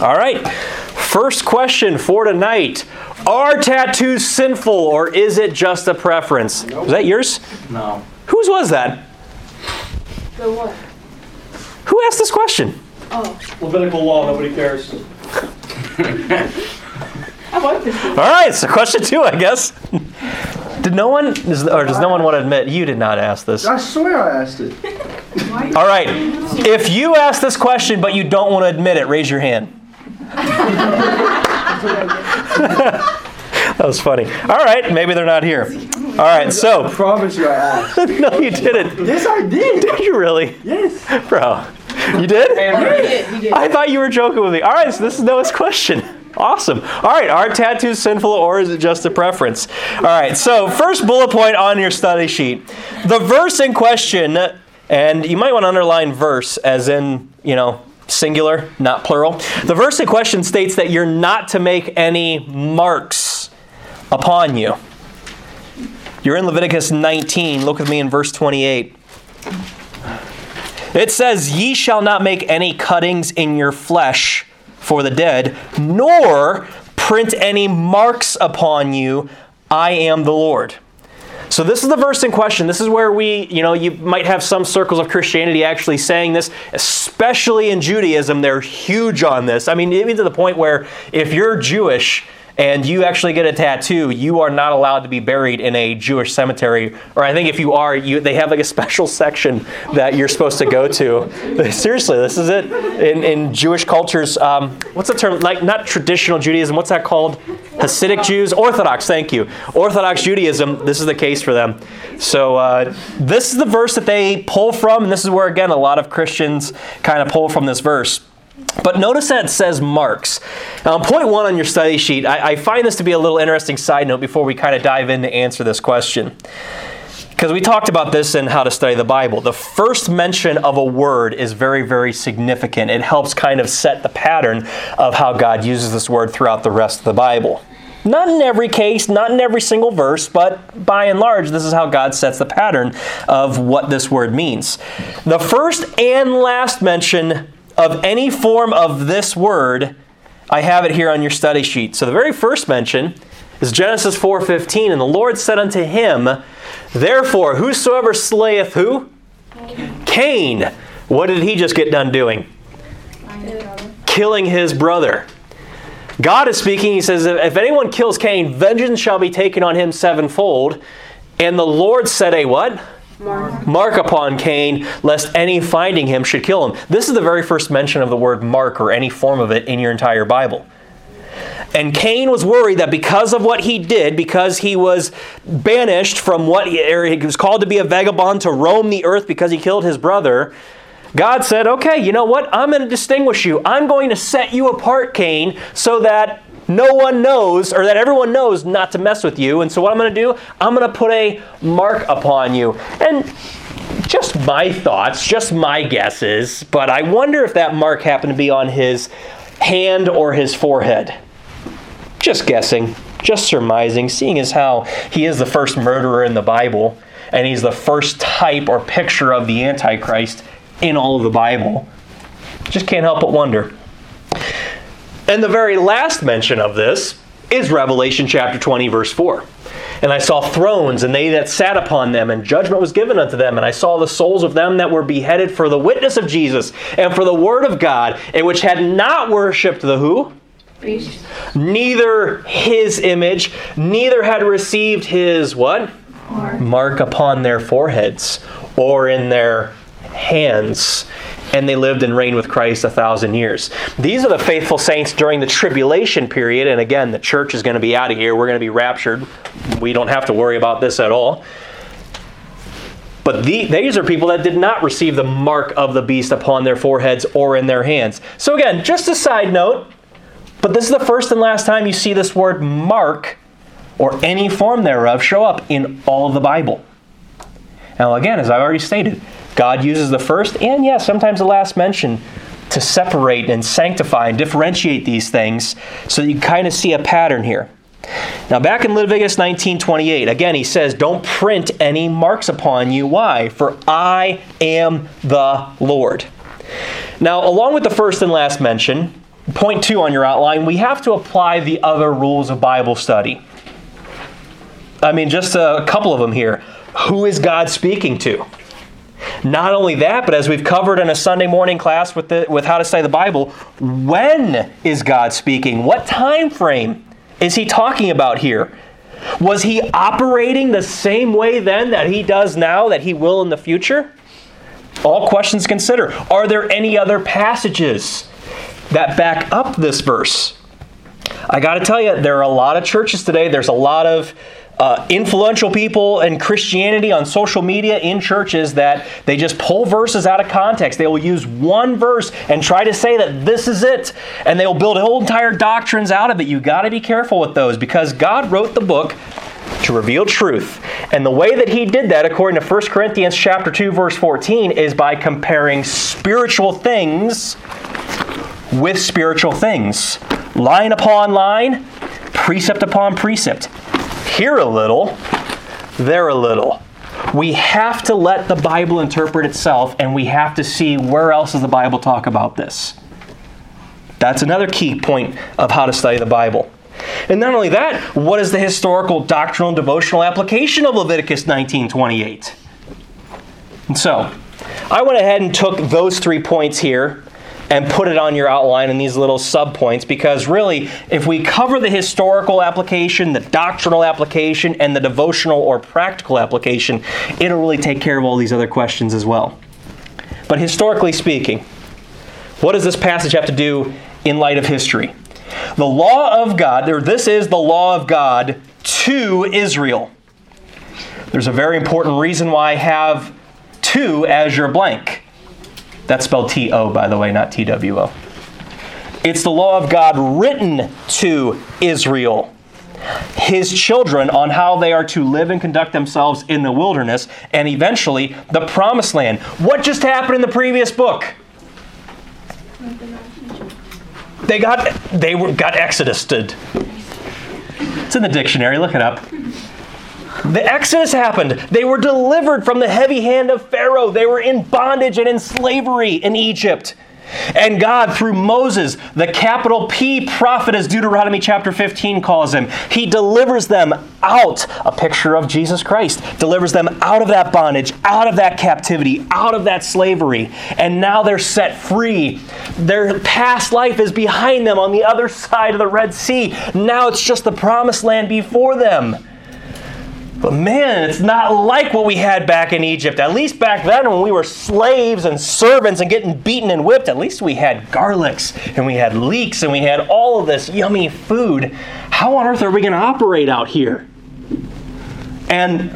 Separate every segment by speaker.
Speaker 1: All right. First question for tonight. Are tattoos sinful or is it just a preference? Is that yours?
Speaker 2: No.
Speaker 1: Whose was that?
Speaker 3: The what?
Speaker 1: Who asked this question?
Speaker 3: Oh,
Speaker 2: Levitical law, nobody cares.
Speaker 3: I like this one.
Speaker 1: All right, so question two, I guess. Did no one, or does no one want to admit you did not ask this?
Speaker 4: I swear I asked it.
Speaker 1: All right. If you asked this question but you don't want to admit it, raise your hand. That was funny. All right, maybe they're not here. All right,
Speaker 4: I
Speaker 1: so
Speaker 4: promise you I asked.
Speaker 1: no, you didn't.
Speaker 4: Yes, I did.
Speaker 1: Did you really,
Speaker 4: Yes.
Speaker 1: bro? You did?
Speaker 3: He did, he did.
Speaker 1: I thought you were joking with me. All right, so this is Noah's question. Awesome. All right, are tattoos sinful or is it just a preference? All right, so first bullet point on your study sheet. The verse in question, and you might want to underline verse as in, you know, singular, not plural. The verse in question states that you're not to make any marks upon you. You're in Leviticus 19. Look with me in verse 28. It says, Ye shall not make any cuttings in your flesh for the dead, nor print any marks upon you. I am the Lord. So this is the verse in question. This is where we, you know, you might have some circles of Christianity actually saying this, especially in Judaism. They're huge on this. I mean, even to the point where if you're Jewish and you actually get a tattoo, you are not allowed to be buried in a Jewish cemetery. Or I think if you are, you they have like a special section that you're supposed to go to. Seriously, this is it. In, in Jewish cultures, um, what's the term? Like not traditional Judaism. What's that called? Hasidic Jews, Orthodox. Thank you. Orthodox Judaism. This is the case for them. So uh, this is the verse that they pull from, and this is where again a lot of Christians kind of pull from this verse. But notice that it says marks. Now, point one on your study sheet, I, I find this to be a little interesting side note before we kind of dive in to answer this question. Because we talked about this in how to study the Bible. The first mention of a word is very, very significant. It helps kind of set the pattern of how God uses this word throughout the rest of the Bible. Not in every case, not in every single verse, but by and large, this is how God sets the pattern of what this word means. The first and last mention of any form of this word, I have it here on your study sheet. So the very first mention is Genesis 4:15, and the Lord said unto him, Therefore, whosoever slayeth who? Cain. What did he just get done doing? Killing his brother. God is speaking. He says, If anyone kills Cain, vengeance shall be taken on him sevenfold. And the Lord said, A what?
Speaker 3: Mark.
Speaker 1: Mark upon Cain, lest any finding him should kill him. This is the very first mention of the word mark or any form of it in your entire Bible. And Cain was worried that because of what he did, because he was banished from what he, he was called to be a vagabond to roam the earth because he killed his brother, God said, Okay, you know what? I'm going to distinguish you. I'm going to set you apart, Cain, so that no one knows, or that everyone knows not to mess with you. And so, what I'm going to do, I'm going to put a mark upon you. And just my thoughts, just my guesses, but I wonder if that mark happened to be on his hand or his forehead. Just guessing, just surmising, seeing as how he is the first murderer in the Bible, and he's the first type or picture of the Antichrist in all of the Bible. Just can't help but wonder. And the very last mention of this is Revelation chapter 20, verse 4. And I saw thrones, and they that sat upon them, and judgment was given unto them. And I saw the souls of them that were beheaded for the witness of Jesus, and for the word of God, and which had not worshipped the who?
Speaker 3: Beast.
Speaker 1: Neither his image, neither had received his what?
Speaker 3: Mark.
Speaker 1: Mark upon their foreheads, or in their hands and they lived and reigned with Christ a thousand years. These are the faithful saints during the tribulation period, and again, the church is going to be out of here. We're going to be raptured. We don't have to worry about this at all. But the, these are people that did not receive the mark of the beast upon their foreheads or in their hands. So, again, just a side note, but this is the first and last time you see this word mark or any form thereof show up in all of the Bible. Now, again, as I've already stated, God uses the first and, yes, sometimes the last mention to separate and sanctify and differentiate these things so that you kind of see a pattern here. Now, back in Leviticus 19:28, again he says, "Don't print any marks upon you. Why? For I am the Lord." Now, along with the first and last mention, point two on your outline, we have to apply the other rules of Bible study. I mean, just a couple of them here. Who is God speaking to? Not only that, but as we've covered in a Sunday morning class with, the, with how to study the Bible, when is God speaking? What time frame is he talking about here? Was he operating the same way then that he does now, that he will in the future? All questions considered. Are there any other passages that back up this verse? I got to tell you, there are a lot of churches today, there's a lot of uh, influential people in Christianity on social media in churches that they just pull verses out of context. They will use one verse and try to say that this is it, and they will build whole entire doctrines out of it. You got to be careful with those because God wrote the book to reveal truth. And the way that he did that according to 1 Corinthians chapter 2 verse 14 is by comparing spiritual things with spiritual things. Line upon line, precept upon precept here a little, there a little. We have to let the Bible interpret itself and we have to see where else does the Bible talk about this. That's another key point of how to study the Bible. And not only that, what is the historical doctrinal and devotional application of Leviticus 19:28? And so, I went ahead and took those three points here and put it on your outline in these little subpoints because really, if we cover the historical application, the doctrinal application, and the devotional or practical application, it'll really take care of all these other questions as well. But historically speaking, what does this passage have to do in light of history? The law of God, or this is the law of God to Israel. There's a very important reason why I have two as your blank. That's spelled T O, by the way, not T W O. It's the law of God written to Israel, his children, on how they are to live and conduct themselves in the wilderness and eventually the promised land. What just happened in the previous book? They got they were, got exodused. It's in the dictionary. Look it up. The Exodus happened. They were delivered from the heavy hand of Pharaoh. They were in bondage and in slavery in Egypt. And God, through Moses, the capital P prophet, as Deuteronomy chapter 15 calls him, he delivers them out, a picture of Jesus Christ, delivers them out of that bondage, out of that captivity, out of that slavery. And now they're set free. Their past life is behind them on the other side of the Red Sea. Now it's just the promised land before them. But man, it's not like what we had back in Egypt. At least back then, when we were slaves and servants and getting beaten and whipped, at least we had garlics and we had leeks and we had all of this yummy food. How on earth are we going to operate out here? And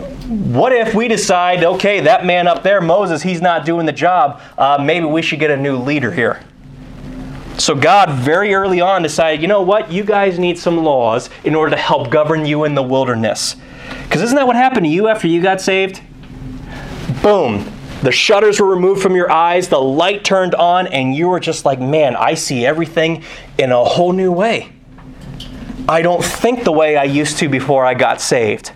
Speaker 1: what if we decide, okay, that man up there, Moses, he's not doing the job. Uh, maybe we should get a new leader here. So God very early on decided, you know what? You guys need some laws in order to help govern you in the wilderness. Because isn't that what happened to you after you got saved? Boom. The shutters were removed from your eyes, the light turned on, and you were just like, man, I see everything in a whole new way. I don't think the way I used to before I got saved.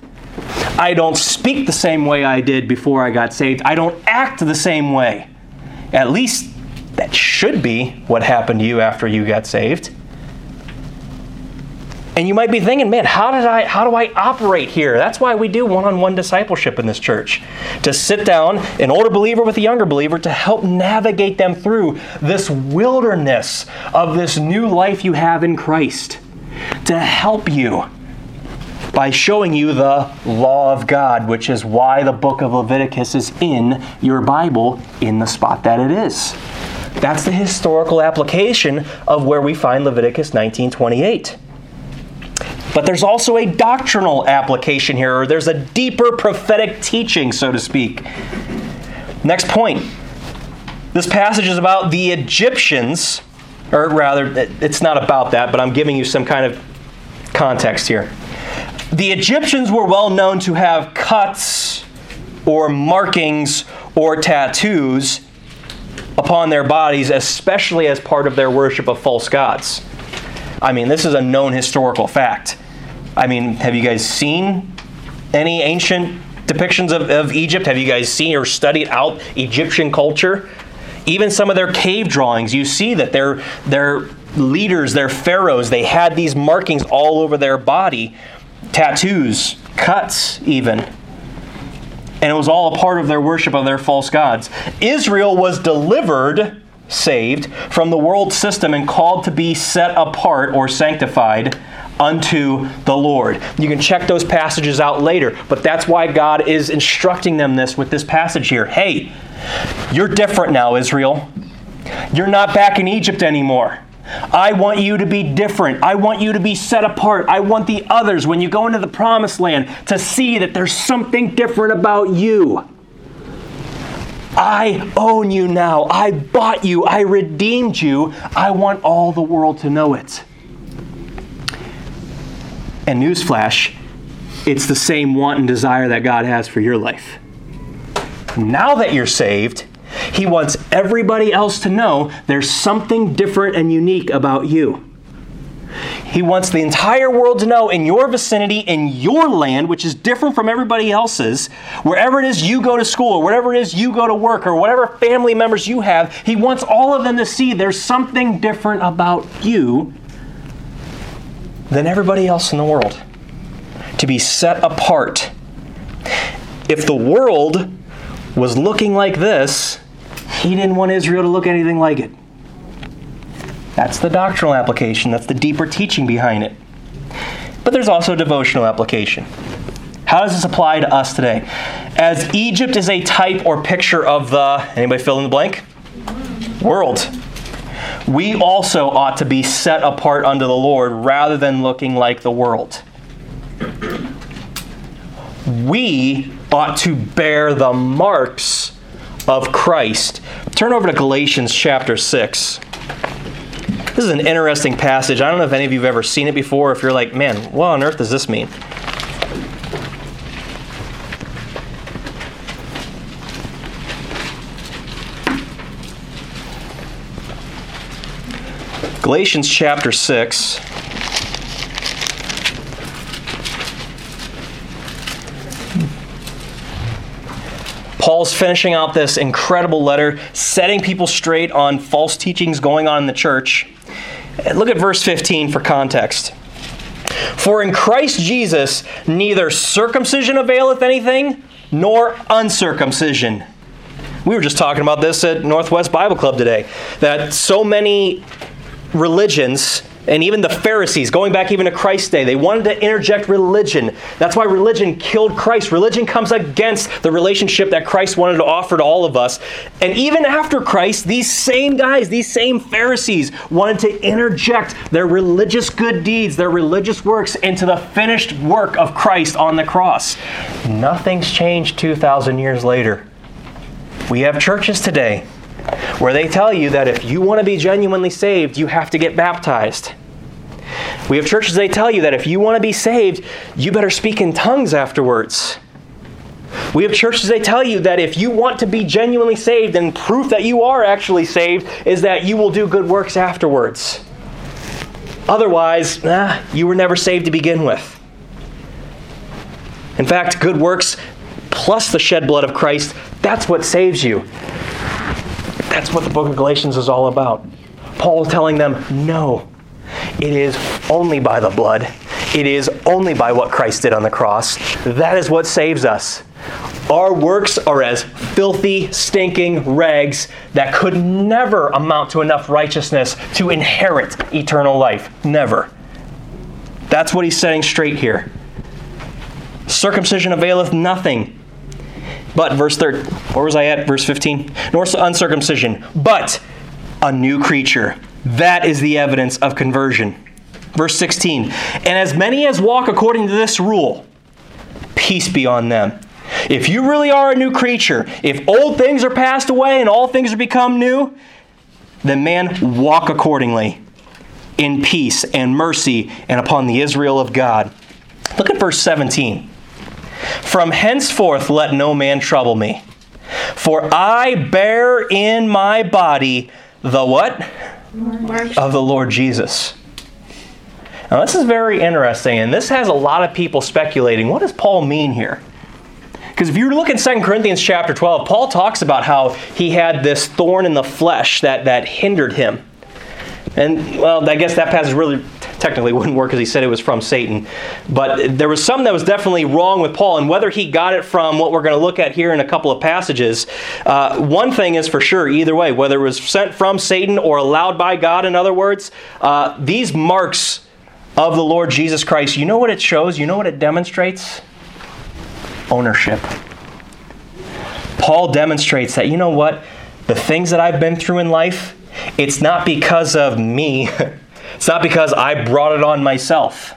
Speaker 1: I don't speak the same way I did before I got saved. I don't act the same way. At least that should be what happened to you after you got saved. And you might be thinking, man, how did I how do I operate here? That's why we do one-on-one discipleship in this church. To sit down, an older believer with a younger believer, to help navigate them through this wilderness of this new life you have in Christ. To help you by showing you the law of God, which is why the book of Leviticus is in your Bible in the spot that it is. That's the historical application of where we find Leviticus 19:28. But there's also a doctrinal application here, or there's a deeper prophetic teaching, so to speak. Next point. This passage is about the Egyptians, or rather, it's not about that, but I'm giving you some kind of context here. The Egyptians were well known to have cuts or markings or tattoos upon their bodies, especially as part of their worship of false gods. I mean, this is a known historical fact. I mean, have you guys seen any ancient depictions of, of Egypt? Have you guys seen or studied out Egyptian culture? Even some of their cave drawings, you see that they're they're leaders, their pharaohs, they had these markings all over their body tattoos, cuts, even. And it was all a part of their worship of their false gods. Israel was delivered, saved, from the world system and called to be set apart or sanctified unto the Lord. You can check those passages out later, but that's why God is instructing them this with this passage here. Hey, you're different now, Israel. You're not back in Egypt anymore. I want you to be different. I want you to be set apart. I want the others, when you go into the promised land, to see that there's something different about you. I own you now. I bought you. I redeemed you. I want all the world to know it. And newsflash, it's the same want and desire that God has for your life. Now that you're saved, He wants everybody else to know there's something different and unique about you. He wants the entire world to know in your vicinity, in your land, which is different from everybody else's, wherever it is you go to school, or whatever it is you go to work, or whatever family members you have, He wants all of them to see there's something different about you than everybody else in the world. To be set apart. If the world was looking like this, he didn't want Israel to look anything like it. That's the doctrinal application, that's the deeper teaching behind it. But there's also a devotional application. How does this apply to us today? As Egypt is a type or picture of the, anybody fill in the blank? World we also ought to be set apart unto the Lord rather than looking like the world. We ought to bear the marks of Christ. Turn over to Galatians chapter 6. This is an interesting passage. I don't know if any of you have ever seen it before. If you're like, man, what on earth does this mean? Galatians chapter 6. Paul's finishing out this incredible letter, setting people straight on false teachings going on in the church. Look at verse 15 for context. For in Christ Jesus neither circumcision availeth anything, nor uncircumcision. We were just talking about this at Northwest Bible Club today. That so many religions and even the Pharisees, going back even to Christ's day, they wanted to interject religion. That's why religion killed Christ. Religion comes against the relationship that Christ wanted to offer to all of us. And even after Christ, these same guys, these same Pharisees, wanted to interject their religious good deeds, their religious works, into the finished work of Christ on the cross. Nothing's changed 2,000 years later. We have churches today where they tell you that if you want to be genuinely saved, you have to get baptized. We have churches they tell you that if you want to be saved, you better speak in tongues afterwards. We have churches they tell you that if you want to be genuinely saved and proof that you are actually saved is that you will do good works afterwards. Otherwise, nah, you were never saved to begin with. In fact, good works plus the shed blood of Christ, that's what saves you. That's what the book of Galatians is all about. Paul is telling them, no, it is only by the blood. It is only by what Christ did on the cross. That is what saves us. Our works are as filthy, stinking rags that could never amount to enough righteousness to inherit eternal life. Never. That's what he's setting straight here. Circumcision availeth nothing but, verse 3, where was I at? Verse 15. Nor uncircumcision, but a new creature. That is the evidence of conversion. Verse 16. And as many as walk according to this rule, peace be on them. If you really are a new creature, if old things are passed away and all things are become new, then man, walk accordingly in peace and mercy and upon the Israel of God. Look at verse 17. From henceforth let no man trouble me. For I bear in my body the what?
Speaker 3: Mark.
Speaker 1: Of the Lord Jesus. Now, this is very interesting, and this has a lot of people speculating. What does Paul mean here? Because if you look in 2 Corinthians chapter 12, Paul talks about how he had this thorn in the flesh that, that hindered him. And, well, I guess that passage really technically wouldn't work because he said it was from Satan. But there was some that was definitely wrong with Paul, and whether he got it from what we're going to look at here in a couple of passages, uh, one thing is for sure, either way, whether it was sent from Satan or allowed by God, in other words, uh, these marks of the Lord Jesus Christ, you know what it shows? You know what it demonstrates? Ownership. Paul demonstrates that, you know what? The things that I've been through in life, it's not because of me. It's not because I brought it on myself.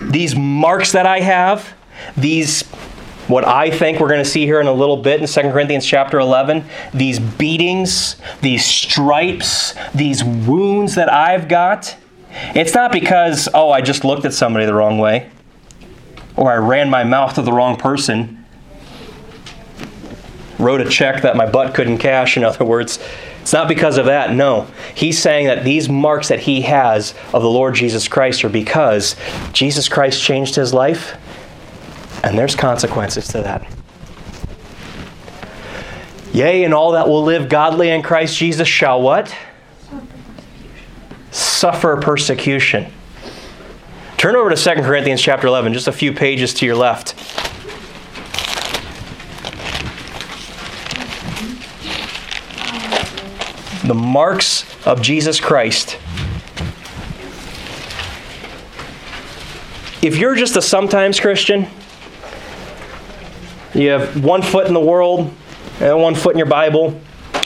Speaker 1: These marks that I have, these what I think we're going to see here in a little bit in 2 Corinthians chapter 11, these beatings, these stripes, these wounds that I've got, it's not because, oh, I just looked at somebody the wrong way, or I ran my mouth to the wrong person, wrote a check that my butt couldn't cash, in other words. It's not because of that, no. He's saying that these marks that he has of the Lord Jesus Christ are because Jesus Christ changed his life, and there's consequences to that. Yea, and all that will live godly in Christ Jesus shall what? Suffer persecution. Turn over to 2 Corinthians chapter 11, just a few pages to your left. The marks of Jesus Christ. If you're just a sometimes Christian, you have one foot in the world and one foot in your Bible.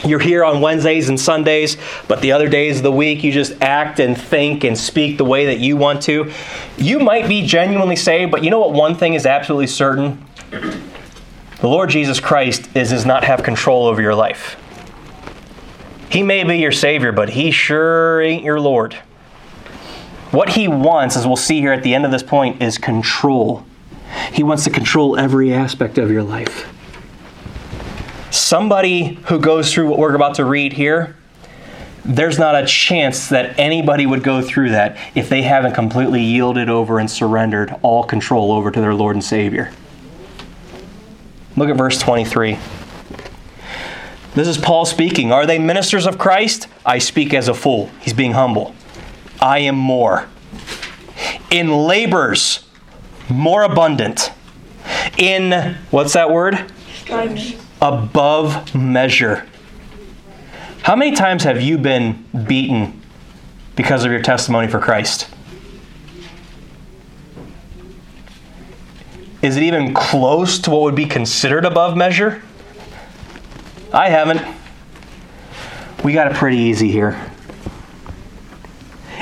Speaker 1: You're here on Wednesdays and Sundays, but the other days of the week you just act and think and speak the way that you want to. You might be genuinely saved, but you know what one thing is absolutely certain? The Lord Jesus Christ is, does not have control over your life. He may be your Savior, but He sure ain't your Lord. What He wants, as we'll see here at the end of this point, is control. He wants to control every aspect of your life. Somebody who goes through what we're about to read here, there's not a chance that anybody would go through that if they haven't completely yielded over and surrendered all control over to their Lord and Savior. Look at verse 23. This is Paul speaking. Are they ministers of Christ? I speak as a fool. He's being humble. I am more. In labors, more abundant. In, what's that word? Above measure. How many times have you been beaten because of your testimony for Christ? Is it even close to what would be considered above measure? I haven't. We got it pretty easy here.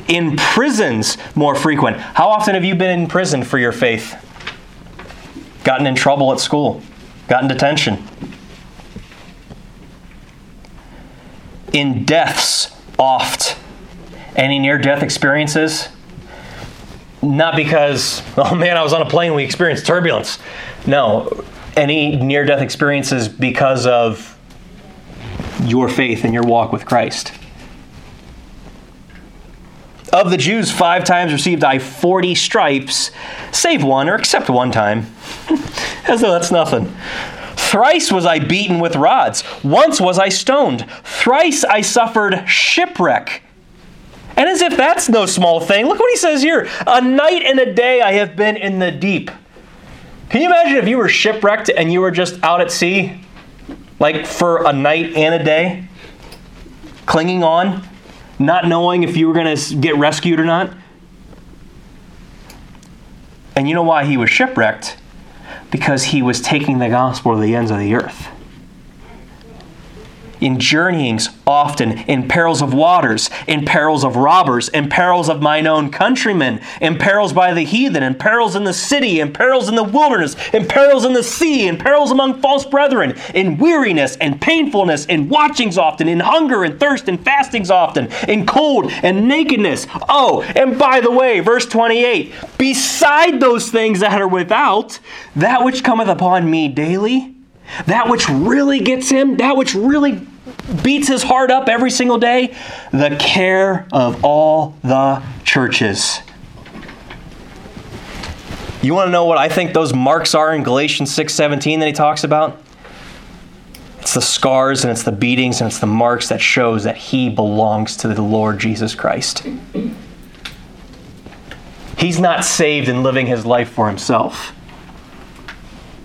Speaker 1: In prisons, more frequent. How often have you been in prison for your faith? Gotten in trouble at school? Gotten detention? In deaths, oft. Any near death experiences? Not because, oh man, I was on a plane, we experienced turbulence. No. Any near death experiences because of your faith and your walk with Christ. Of the Jews, five times received I 40 stripes, save one, or except one time. As though that's nothing. Thrice was I beaten with rods. Once was I stoned. Thrice I suffered shipwreck. And as if that's no small thing, look what he says here. A night and a day I have been in the deep. Can you imagine if you were shipwrecked and you were just out at sea? Like for a night and a day, clinging on, not knowing if you were going to get rescued or not. And you know why he was shipwrecked? Because he was taking the gospel to the ends of the earth in journeyings often, in perils of waters, in perils of robbers, in perils of mine own countrymen, in perils by the heathen, in perils in the city, in perils in the wilderness, in perils in the sea, in perils among false brethren, in weariness and painfulness, in watchings often, in hunger and thirst and fastings often, in cold and nakedness. Oh, and by the way, verse 28 beside those things that are without, that which cometh upon me daily that which really gets him, that which really beats his heart up every single day, the care of all the churches. You want to know what I think those marks are in Galatians 6:17 that he talks about? It's the scars and it's the beatings and it's the marks that shows that he belongs to the Lord Jesus Christ. He's not saved and living his life for himself.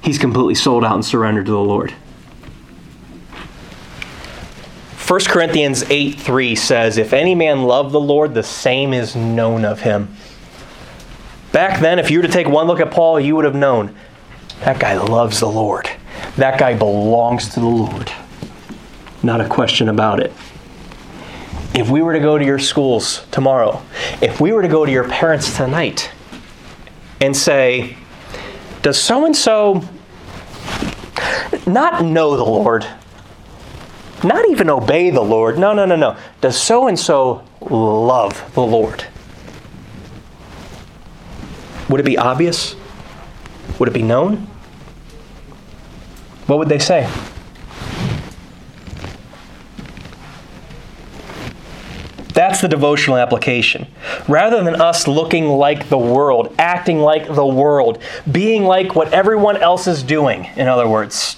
Speaker 1: He's completely sold out and surrendered to the Lord. 1 Corinthians 8 3 says, If any man love the Lord, the same is known of him. Back then, if you were to take one look at Paul, you would have known that guy loves the Lord. That guy belongs to the Lord. Not a question about it. If we were to go to your schools tomorrow, if we were to go to your parents tonight and say, Does so and so not know the Lord? Not even obey the Lord? No, no, no, no. Does so and so love the Lord? Would it be obvious? Would it be known? What would they say? That's the devotional application. Rather than us looking like the world, acting like the world, being like what everyone else is doing, in other words,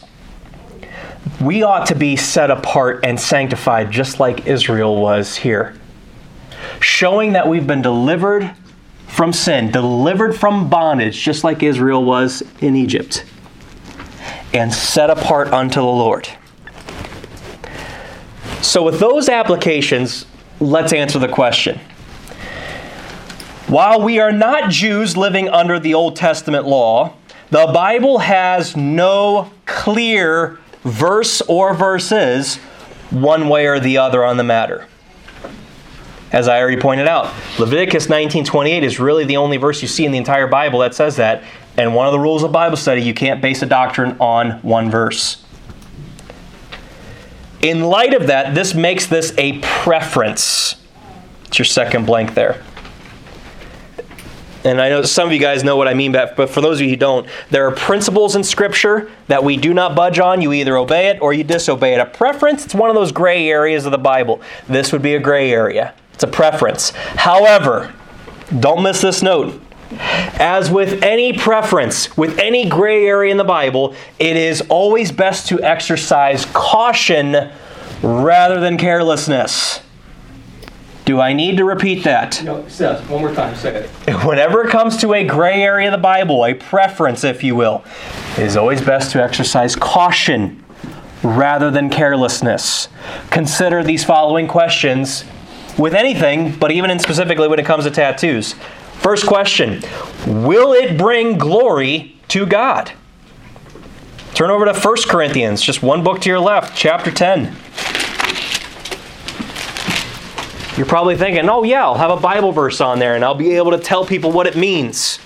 Speaker 1: we ought to be set apart and sanctified just like Israel was here. Showing that we've been delivered from sin, delivered from bondage, just like Israel was in Egypt, and set apart unto the Lord. So, with those applications, let's answer the question. While we are not Jews living under the Old Testament law, the Bible has no clear verse or verses one way or the other on the matter. As I already pointed out, Leviticus 19:28 is really the only verse you see in the entire Bible that says that. And one of the rules of Bible study, you can't base a doctrine on one verse. In light of that, this makes this a preference. It's your second blank there. And I know some of you guys know what I mean, but for those of you who don't, there are principles in Scripture that we do not budge on. You either obey it or you disobey it. A preference, it's one of those gray areas of the Bible. This would be a gray area. It's a preference. However, don't miss this note. As with any preference, with any gray area in the Bible, it is always best to exercise caution rather than carelessness. Do I need to repeat that?
Speaker 2: No, Seth, one more time, say it.
Speaker 1: Whenever it comes to a gray area of the Bible, a preference, if you will, it is always best to exercise caution rather than carelessness. Consider these following questions with anything, but even in specifically when it comes to tattoos. First question Will it bring glory to God? Turn over to 1 Corinthians, just one book to your left, chapter 10. You're probably thinking, oh, yeah, I'll have a Bible verse on there and I'll be able to tell people what it means.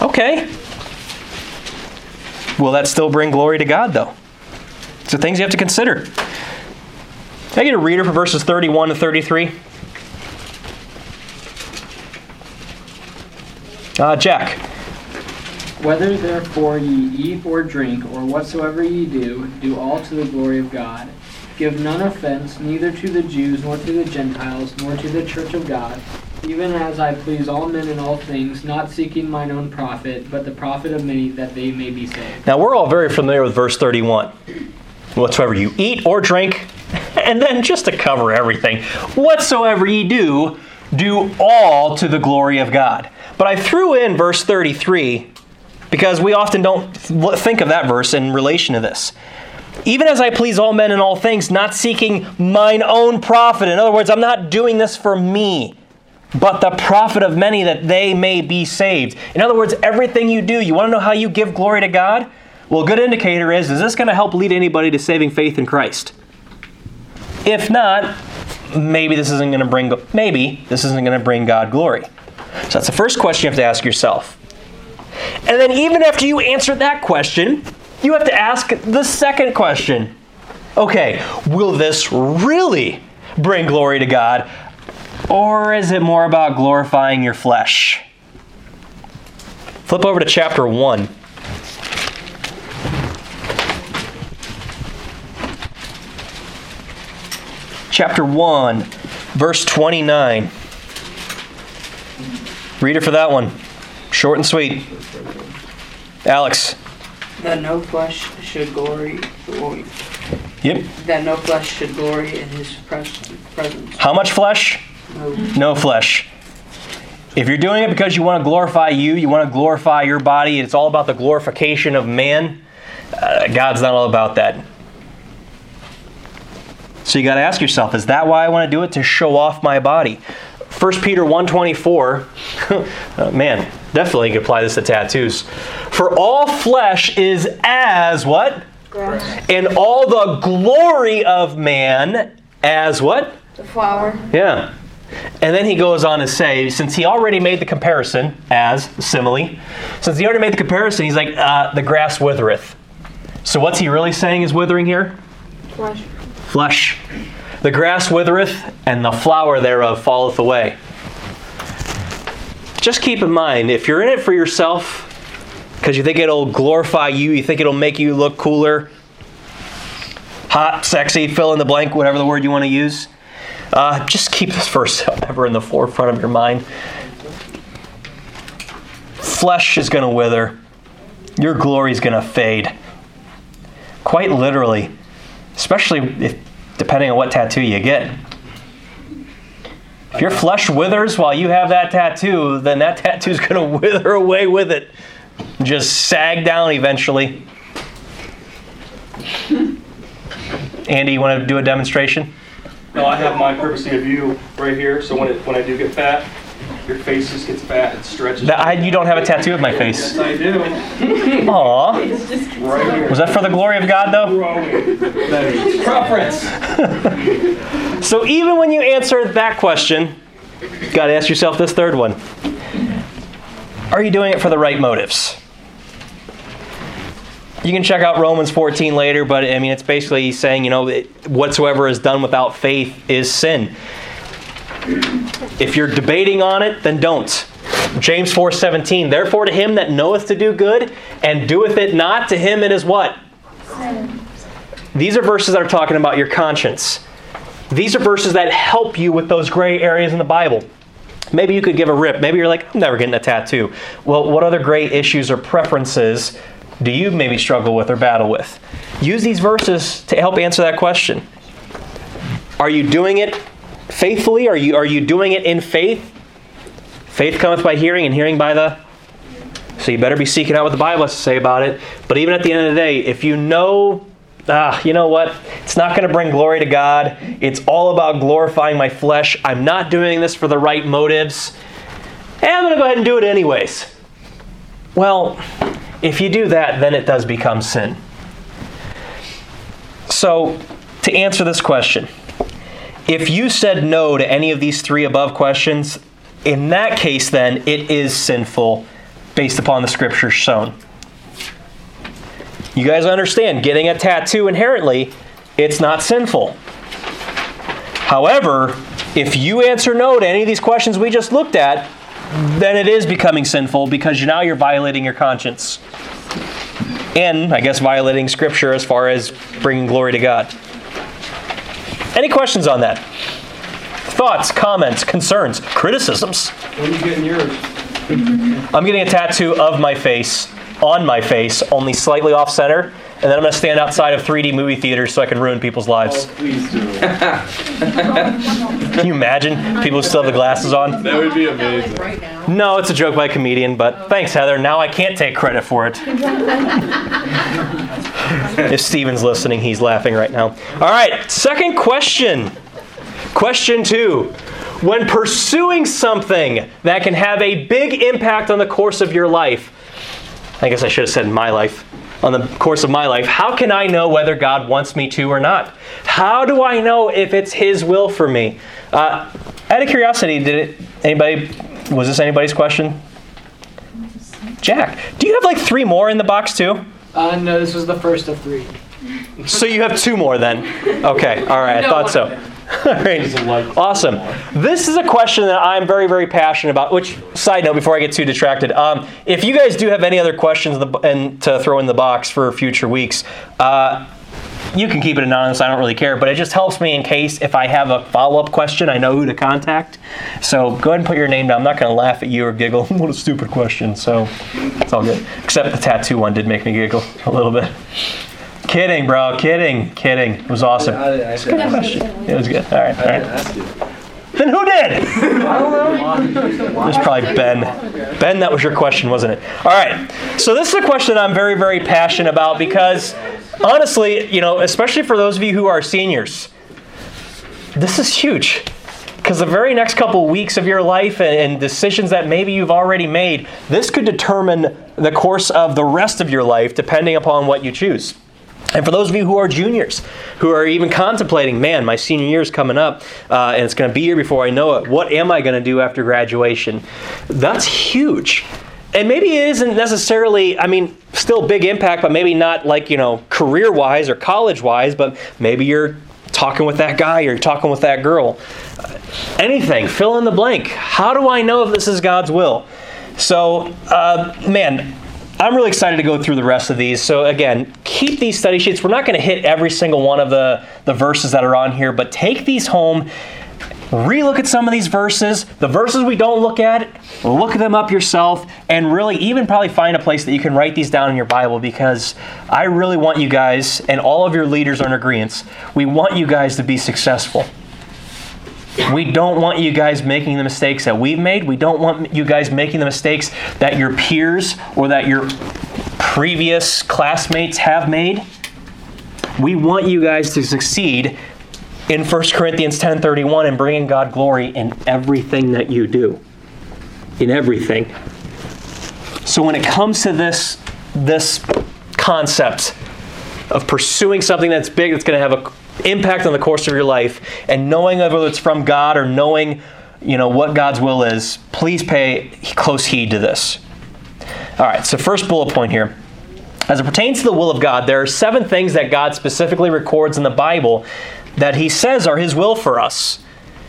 Speaker 1: Okay. Will that still bring glory to God, though? So, things you have to consider. Can I get a reader for verses 31 to 33? Uh, Jack.
Speaker 5: Whether therefore ye eat or drink, or whatsoever ye do, do all to the glory of God. Give none offense, neither to the Jews, nor to the Gentiles, nor to the church of God, even as I please all men in all things, not seeking mine own profit, but the profit of many, that they may be saved.
Speaker 1: Now, we're all very familiar with verse 31. Whatsoever you eat or drink, and then just to cover everything, whatsoever ye do, do all to the glory of God. But I threw in verse 33 because we often don't think of that verse in relation to this. Even as I please all men in all things, not seeking mine own profit. In other words, I'm not doing this for me, but the profit of many that they may be saved. In other words, everything you do, you want to know how you give glory to God? Well, a good indicator is is this going to help lead anybody to saving faith in Christ? If not, maybe this isn't going to bring maybe this isn't going to bring God glory. So that's the first question you have to ask yourself. And then even after you answer that question, you have to ask the second question. Okay, will this really bring glory to God or is it more about glorifying your flesh? Flip over to chapter 1. Chapter 1, verse 29. Read it for that one. Short and sweet. Alex.
Speaker 3: That no flesh should glory. glory-
Speaker 1: Yep.
Speaker 3: That no flesh should glory in his pres- presence.
Speaker 1: How much flesh?
Speaker 3: No.
Speaker 1: No flesh. If you're doing it because you want to glorify you, you want to glorify your body, it's all about the glorification of man, uh, God's not all about that. So you got to ask yourself, is that why I want to do it to show off my body? 1 Peter 1:24 uh, man, definitely you can apply this to tattoos. For all flesh is as what?
Speaker 3: Grass.
Speaker 1: And all the glory of man as what?
Speaker 3: The flower.
Speaker 1: Yeah. And then he goes on to say, since he already made the comparison as simile, since he already made the comparison, he's like, uh, the grass withereth. So what's he really saying is withering here?
Speaker 3: Flesh.
Speaker 1: Flesh. The grass withereth, and the flower thereof falleth away. Just keep in mind, if you're in it for yourself, because you think it'll glorify you, you think it'll make you look cooler, hot, sexy, fill in the blank, whatever the word you want to use, uh, just keep this verse ever in the forefront of your mind. Flesh is going to wither, your glory is going to fade. Quite literally, especially if, depending on what tattoo you get. If your flesh withers while you have that tattoo, then that tattoo's going to wither away with it. Just sag down eventually. Andy, you want to do a demonstration?
Speaker 2: No, I have mine purposely of you right here, so when it, when I do get fat, your face just gets fat and stretches.
Speaker 1: That, I, you don't have a tattoo of my face.
Speaker 2: Yes, I do.
Speaker 1: Aw.
Speaker 2: Right.
Speaker 1: Was that for the glory of God, though?
Speaker 2: Preference.
Speaker 1: So even when you answer that question, you got to ask yourself this third one. Are you doing it for the right motives? You can check out Romans 14 later, but I mean, it's basically saying, you know, it- whatsoever is done without faith is sin. If you're debating on it, then don't. James 4:17. Therefore, to him that knoweth to do good and doeth it not, to him it is what? These are verses that are talking about your conscience. These are verses that help you with those gray areas in the Bible. Maybe you could give a rip. Maybe you're like, I'm never getting a tattoo. Well, what other gray issues or preferences do you maybe struggle with or battle with? Use these verses to help answer that question. Are you doing it faithfully? Are you, are you doing it in faith? Faith cometh by hearing, and hearing by the. So you better be seeking out what the Bible has to say about it. But even at the end of the day, if you know ah, you know what? It's not going to bring glory to God. It's all about glorifying my flesh. I'm not doing this for the right motives. And I'm going to go ahead and do it anyways. Well, if you do that, then it does become sin. So, to answer this question, if you said no to any of these three above questions, in that case, then it is sinful based upon the scriptures shown. You guys understand, getting a tattoo inherently, it's not sinful. However, if you answer no to any of these questions we just looked at, then it is becoming sinful because now you're violating your conscience. And, I guess, violating Scripture as far as bringing glory to God. Any questions on that? Thoughts, comments, concerns, criticisms?
Speaker 2: When you getting yours?
Speaker 1: I'm getting a tattoo of my face on my face, only slightly off center, and then I'm going to stand outside of 3D movie theaters so I can ruin people's lives.
Speaker 2: Oh, please do.
Speaker 1: Can you imagine people who still have the glasses on?
Speaker 6: That would be amazing.
Speaker 1: No, it's a joke by a comedian, but thanks, Heather. Now I can't take credit for it. if Steven's listening, he's laughing right now. All right, second question. Question two. When pursuing something that can have a big impact on the course of your life, I guess I should have said my life, on the course of my life, how can I know whether God wants me to or not? How do I know if it's His will for me? Uh, out of curiosity, did it, anybody, was this anybody's question? Jack, do you have like three more in the box too?
Speaker 5: Uh, no, this was the first of three.
Speaker 1: So you have two more then? Okay, all right, I thought so. All right. Awesome. This is a question that I'm very, very passionate about. Which, side note, before I get too distracted, um, if you guys do have any other questions the, and to throw in the box for future weeks, uh, you can keep it anonymous. I don't really care, but it just helps me in case if I have a follow up question, I know who to contact. So go ahead and put your name down. I'm not going to laugh at you or giggle. what a stupid question. So it's all good. Except the tattoo one did make me giggle a little bit. Kidding, bro. Kidding. Kidding. It was awesome.
Speaker 4: I didn't ask you.
Speaker 1: Good question. It was good. All right. All
Speaker 4: I you.
Speaker 1: Then who did? It was probably Ben. Ben, that was your question, wasn't it? All right. So this is a question I'm very, very passionate about because, honestly, you know, especially for those of you who are seniors, this is huge. Because the very next couple weeks of your life and, and decisions that maybe you've already made, this could determine the course of the rest of your life, depending upon what you choose. And for those of you who are juniors, who are even contemplating, man, my senior year is coming up, uh, and it's going to be here before I know it. What am I going to do after graduation? That's huge. And maybe it isn't necessarily, I mean, still big impact, but maybe not like, you know, career wise or college wise, but maybe you're talking with that guy or you're talking with that girl. Anything, fill in the blank. How do I know if this is God's will? So, uh, man, I'm really excited to go through the rest of these. So again, keep these study sheets. We're not going to hit every single one of the, the verses that are on here, but take these home. Relook at some of these verses. The verses we don't look at, look them up yourself, and really even probably find a place that you can write these down in your Bible because I really want you guys, and all of your leaders are in agreement, we want you guys to be successful. We don't want you guys making the mistakes that we've made. We don't want you guys making the mistakes that your peers or that your previous classmates have made. We want you guys to succeed in 1 Corinthians 10:31 and bringing God glory in everything that you do. In everything. So when it comes to this this concept of pursuing something that's big that's going to have an impact on the course of your life and knowing whether it's from God or knowing you know what God's will is, please pay close heed to this. All right, so first bullet point here. As it pertains to the will of God, there are seven things that God specifically records in the Bible that he says are his will for us.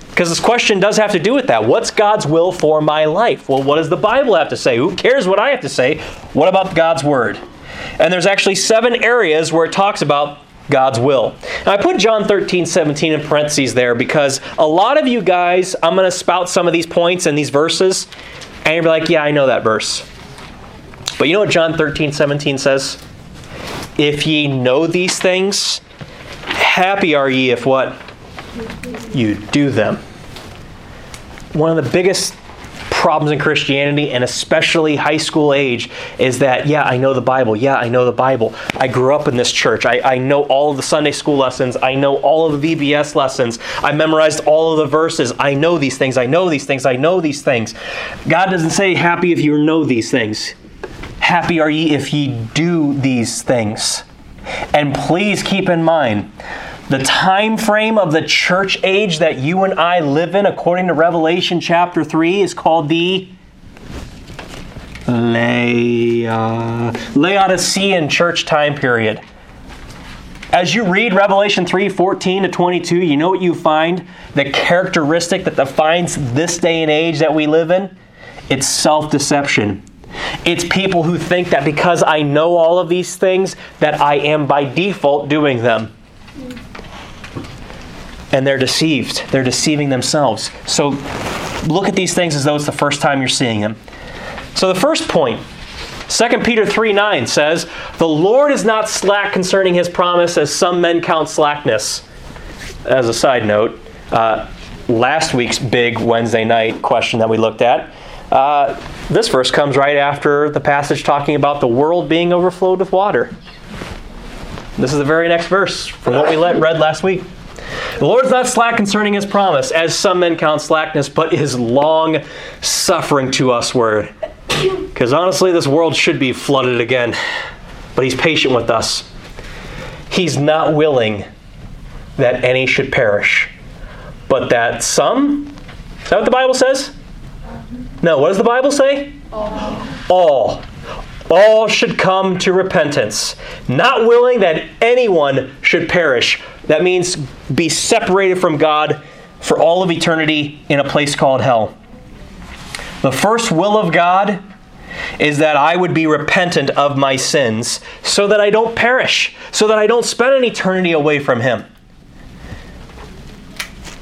Speaker 1: Because this question does have to do with that. What's God's will for my life? Well, what does the Bible have to say? Who cares what I have to say? What about God's Word? And there's actually seven areas where it talks about God's will. I put John 13, 17 in parentheses there because a lot of you guys, I'm going to spout some of these points and these verses, and you're like, yeah, I know that verse. But you know what John 13, 17 says? If ye know these things, happy are ye if what? You do them. One of the biggest problems in Christianity, and especially high school age, is that, yeah, I know the Bible. Yeah, I know the Bible. I grew up in this church. I, I know all of the Sunday school lessons. I know all of the VBS lessons. I memorized all of the verses. I know these things. I know these things. I know these things. God doesn't say, happy if you know these things. Happy are ye if ye do these things. And please keep in mind, the time frame of the church age that you and I live in, according to Revelation chapter 3, is called the La- Laodicean church time period. As you read Revelation 3 14 to 22, you know what you find? The characteristic that defines this day and age that we live in? It's self deception. It's people who think that because I know all of these things, that I am by default doing them. And they're deceived. They're deceiving themselves. So look at these things as though it's the first time you're seeing them. So the first point, 2 Peter 3 9 says, The Lord is not slack concerning his promise, as some men count slackness. As a side note, uh, last week's big Wednesday night question that we looked at, uh, this verse comes right after the passage talking about the world being overflowed with water. This is the very next verse from what we read last week. The Lord's not slack concerning his promise, as some men count slackness, but is long suffering to usward. Because honestly, this world should be flooded again, but he's patient with us. He's not willing that any should perish, but that some. Is that what the Bible says? No, what does the Bible say? All. All. All should come to repentance. Not willing that anyone should perish. That means be separated from God for all of eternity in a place called hell. The first will of God is that I would be repentant of my sins so that I don't perish, so that I don't spend an eternity away from Him.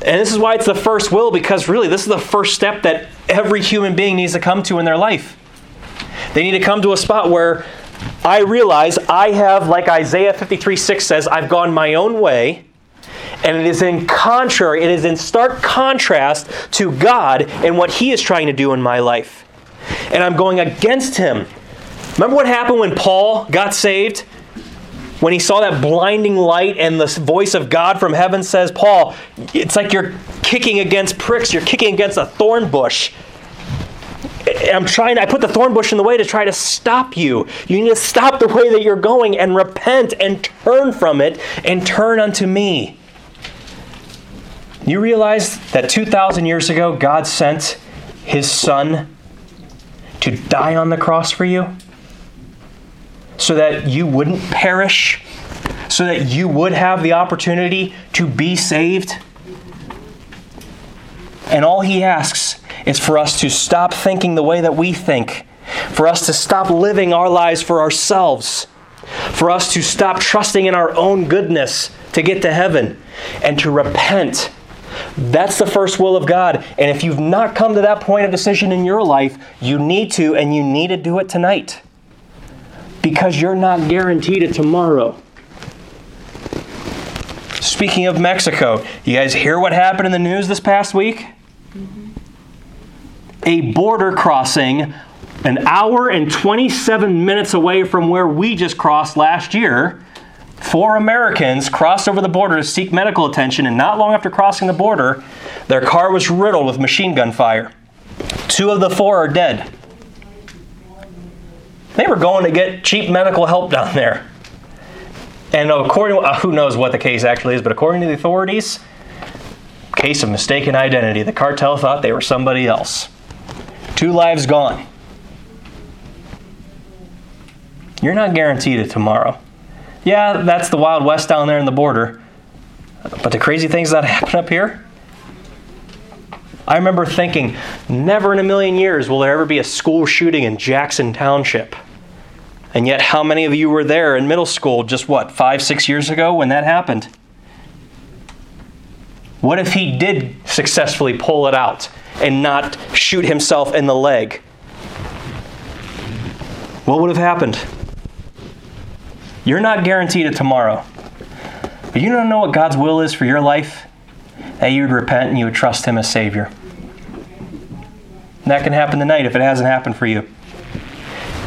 Speaker 1: And this is why it's the first will, because really, this is the first step that every human being needs to come to in their life. They need to come to a spot where I realize I have, like Isaiah 53 6 says, I've gone my own way, and it is in contrary, it is in stark contrast to God and what He is trying to do in my life. And I'm going against Him. Remember what happened when Paul got saved? When he saw that blinding light and the voice of God from heaven says, Paul, it's like you're kicking against pricks, you're kicking against a thorn bush. I'm trying, I put the thorn bush in the way to try to stop you. You need to stop the way that you're going and repent and turn from it and turn unto me. You realize that 2,000 years ago, God sent his son to die on the cross for you? So that you wouldn't perish? So that you would have the opportunity to be saved? And all he asks is for us to stop thinking the way that we think, for us to stop living our lives for ourselves, for us to stop trusting in our own goodness to get to heaven, and to repent. That's the first will of God. And if you've not come to that point of decision in your life, you need to, and you need to do it tonight. Because you're not guaranteed a tomorrow. Speaking of Mexico, you guys hear what happened in the news this past week? A border crossing an hour and 27 minutes away from where we just crossed last year. Four Americans crossed over the border to seek medical attention, and not long after crossing the border, their car was riddled with machine gun fire. Two of the four are dead. They were going to get cheap medical help down there. And according, uh, who knows what the case actually is, but according to the authorities, case of mistaken identity. The cartel thought they were somebody else. Two lives gone. You're not guaranteed a tomorrow. Yeah, that's the Wild West down there in the border. But the crazy things that happen up here, I remember thinking, never in a million years will there ever be a school shooting in Jackson Township. And yet, how many of you were there in middle school just what, five, six years ago when that happened? What if he did successfully pull it out and not shoot himself in the leg? What would have happened? You're not guaranteed a tomorrow. But you don't know what God's will is for your life? That you would repent and you would trust Him as Savior. And that can happen tonight if it hasn't happened for you.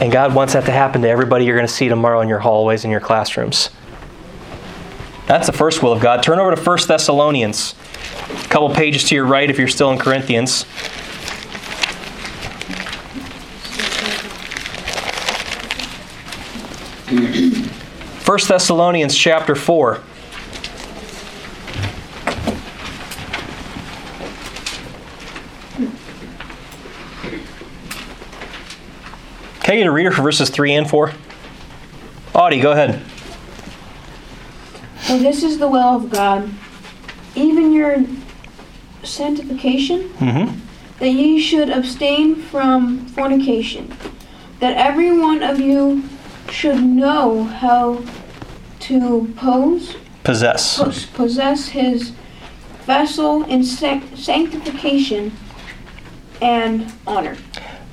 Speaker 1: And God wants that to happen to everybody you're going to see tomorrow in your hallways and your classrooms. That's the first will of God. Turn over to 1 Thessalonians. A couple pages to your right if you're still in Corinthians. First Thessalonians chapter 4. Can I get a reader for verses 3 and 4? Audie, go ahead.
Speaker 6: For this is the will of God, even your sanctification,
Speaker 1: Mm-hmm.
Speaker 6: that ye should abstain from fornication, that every one of you should know how to pose,
Speaker 1: Possess.
Speaker 6: pos- possess his vessel in sac- sanctification and honor.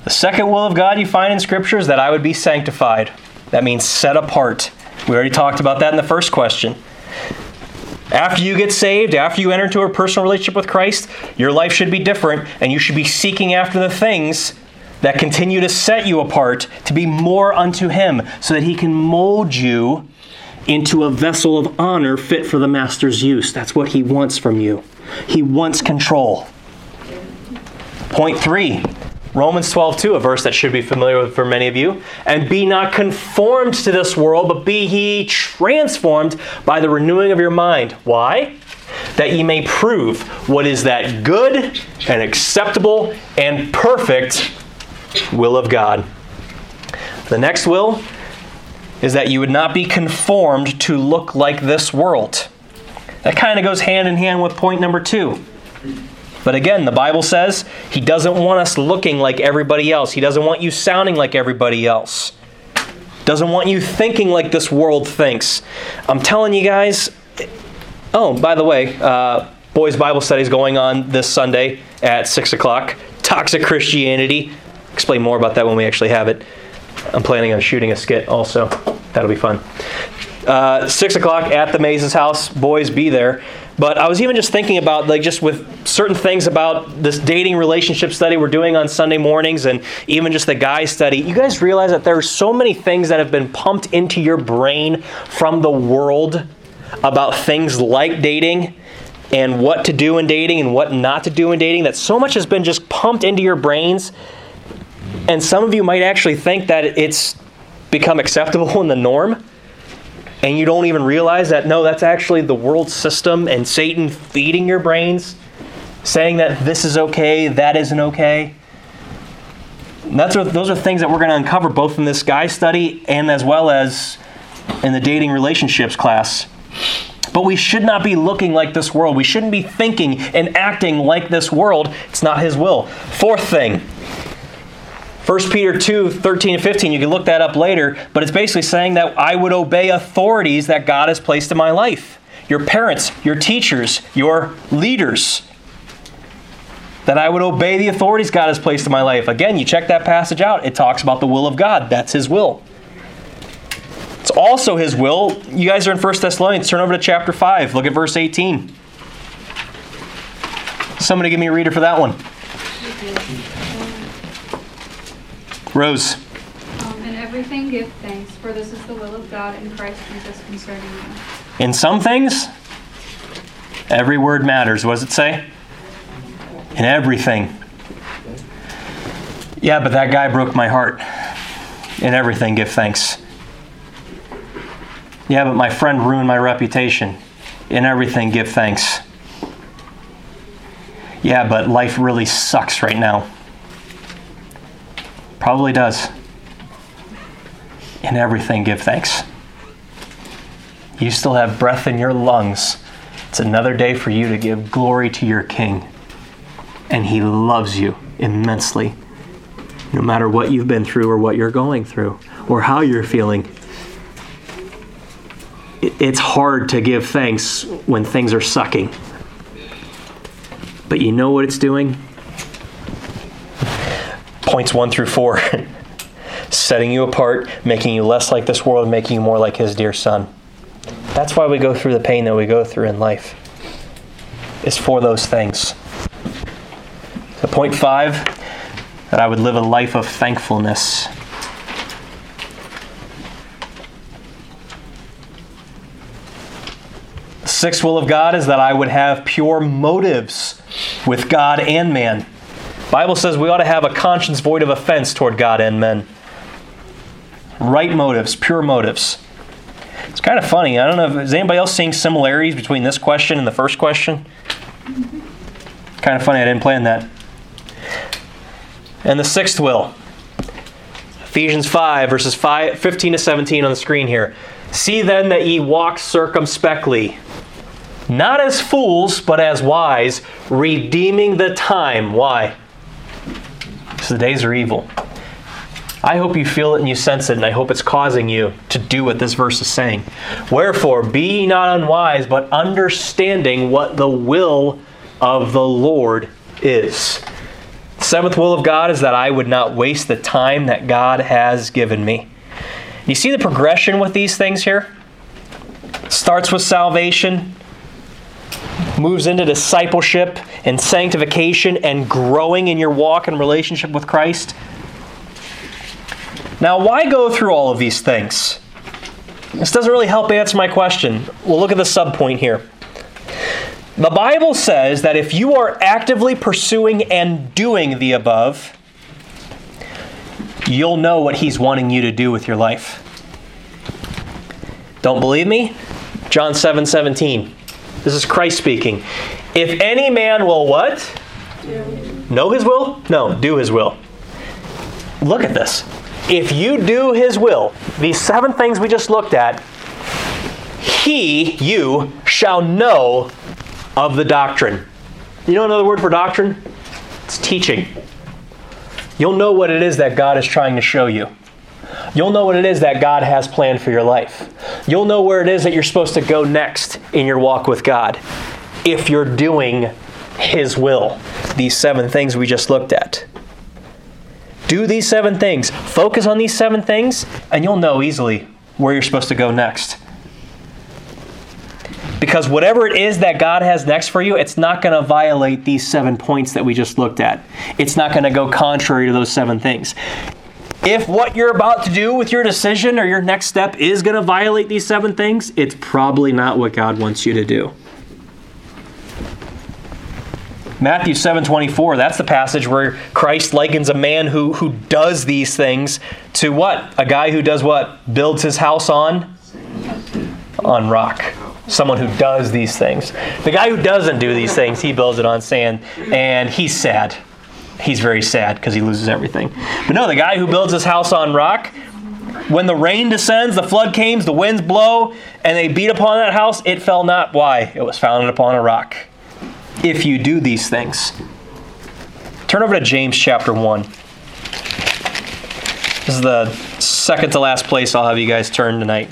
Speaker 1: The second will of God you find in Scripture is that I would be sanctified. That means set apart. We already talked about that in the first question. After you get saved, after you enter into a personal relationship with Christ, your life should be different, and you should be seeking after the things that continue to set you apart to be more unto Him, so that He can mold you into a vessel of honor fit for the Master's use. That's what He wants from you. He wants control. Point three. Romans 12, 2, a verse that should be familiar with for many of you. And be not conformed to this world, but be ye transformed by the renewing of your mind. Why? That ye may prove what is that good and acceptable and perfect will of God. The next will is that you would not be conformed to look like this world. That kind of goes hand in hand with point number two. But again, the Bible says He doesn't want us looking like everybody else. He doesn't want you sounding like everybody else. Doesn't want you thinking like this world thinks. I'm telling you guys. Oh, by the way, uh, boys' Bible study is going on this Sunday at 6 o'clock. Toxic Christianity. Explain more about that when we actually have it. I'm planning on shooting a skit also. That'll be fun. Uh, 6 o'clock at the Maze's house. Boys, be there. But I was even just thinking about, like, just with certain things about this dating relationship study we're doing on Sunday mornings and even just the guy study. You guys realize that there are so many things that have been pumped into your brain from the world about things like dating and what to do in dating and what not to do in dating that so much has been just pumped into your brains. And some of you might actually think that it's become acceptable in the norm and you don't even realize that no, that's actually the world system and Satan feeding your brains, saying that this is okay, that isn't okay. And that's what, those are things that we're going to uncover both in this guy study and as well as in the dating relationships class. But we should not be looking like this world. We shouldn't be thinking and acting like this world. It's not his will. Fourth thing, 1 Peter 2 13 and 15, you can look that up later, but it's basically saying that I would obey authorities that God has placed in my life your parents, your teachers, your leaders. That I would obey the authorities God has placed in my life. Again, you check that passage out, it talks about the will of God. That's His will. It's also His will. You guys are in 1 Thessalonians. Turn over to chapter 5. Look at verse 18. Somebody give me a reader for that one. Rose.
Speaker 7: Um, in everything give thanks, for this is the will of God in Christ Jesus concerning you.
Speaker 1: In some things, every word matters. What does it say? In everything. Yeah, but that guy broke my heart. In everything, give thanks. Yeah, but my friend ruined my reputation. In everything, give thanks. Yeah, but life really sucks right now. Probably does. In everything, give thanks. You still have breath in your lungs. It's another day for you to give glory to your King. And He loves you immensely. No matter what you've been through or what you're going through or how you're feeling. It's hard to give thanks when things are sucking. But you know what it's doing? Points one through four setting you apart, making you less like this world, making you more like His dear Son. That's why we go through the pain that we go through in life. It's for those things. So, point five, that I would live a life of thankfulness. Sixth will of God is that I would have pure motives with God and man. Bible says we ought to have a conscience void of offense toward God and men. Right motives, pure motives. It's kind of funny. I don't know if is anybody else seeing similarities between this question and the first question. Kind of funny. I didn't plan that. And the sixth will. Ephesians 5, verses 5, 15 to 17 on the screen here. See then that ye walk circumspectly, not as fools, but as wise, redeeming the time. Why? The days are evil. I hope you feel it and you sense it, and I hope it's causing you to do what this verse is saying. Wherefore, be not unwise, but understanding what the will of the Lord is. The seventh will of God is that I would not waste the time that God has given me. You see the progression with these things here? Starts with salvation, moves into discipleship and sanctification and growing in your walk and relationship with Christ. Now, why go through all of these things? This doesn't really help answer my question. We'll look at the subpoint here. The Bible says that if you are actively pursuing and doing the above, you'll know what He's wanting you to do with your life. Don't believe me? John 7 17. This is Christ speaking. If any man will what? Know his will? No, do his will. Look at this. If you do his will, these seven things we just looked at, he, you, shall know of the doctrine. You know another word for doctrine? It's teaching. You'll know what it is that God is trying to show you. You'll know what it is that God has planned for your life. You'll know where it is that you're supposed to go next in your walk with God if you're doing His will. These seven things we just looked at. Do these seven things. Focus on these seven things, and you'll know easily where you're supposed to go next. Because whatever it is that God has next for you, it's not going to violate these seven points that we just looked at. It's not going to go contrary to those seven things. If what you're about to do with your decision or your next step is going to violate these seven things, it's probably not what God wants you to do. Matthew 7:24, that's the passage where Christ likens a man who who does these things to what? A guy who does what? Builds his house on on rock. Someone who does these things. The guy who doesn't do these things, he builds it on sand and he's sad. He's very sad because he loses everything. But no, the guy who builds his house on rock, when the rain descends, the flood comes, the winds blow, and they beat upon that house, it fell not. Why? It was founded upon a rock if you do these things. Turn over to James chapter 1. This is the second to last place I'll have you guys turn tonight.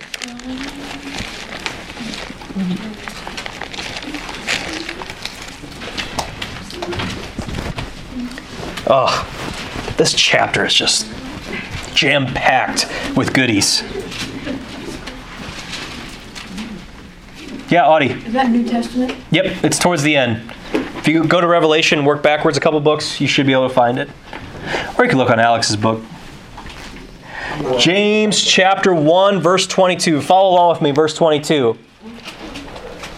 Speaker 1: Oh, this chapter is just jam packed with goodies. Yeah, Audie.
Speaker 6: Is that New Testament?
Speaker 1: Yep, it's towards the end. If you go to Revelation, and work backwards a couple books, you should be able to find it. Or you can look on Alex's book. James chapter 1, verse 22. Follow along with me, verse 22.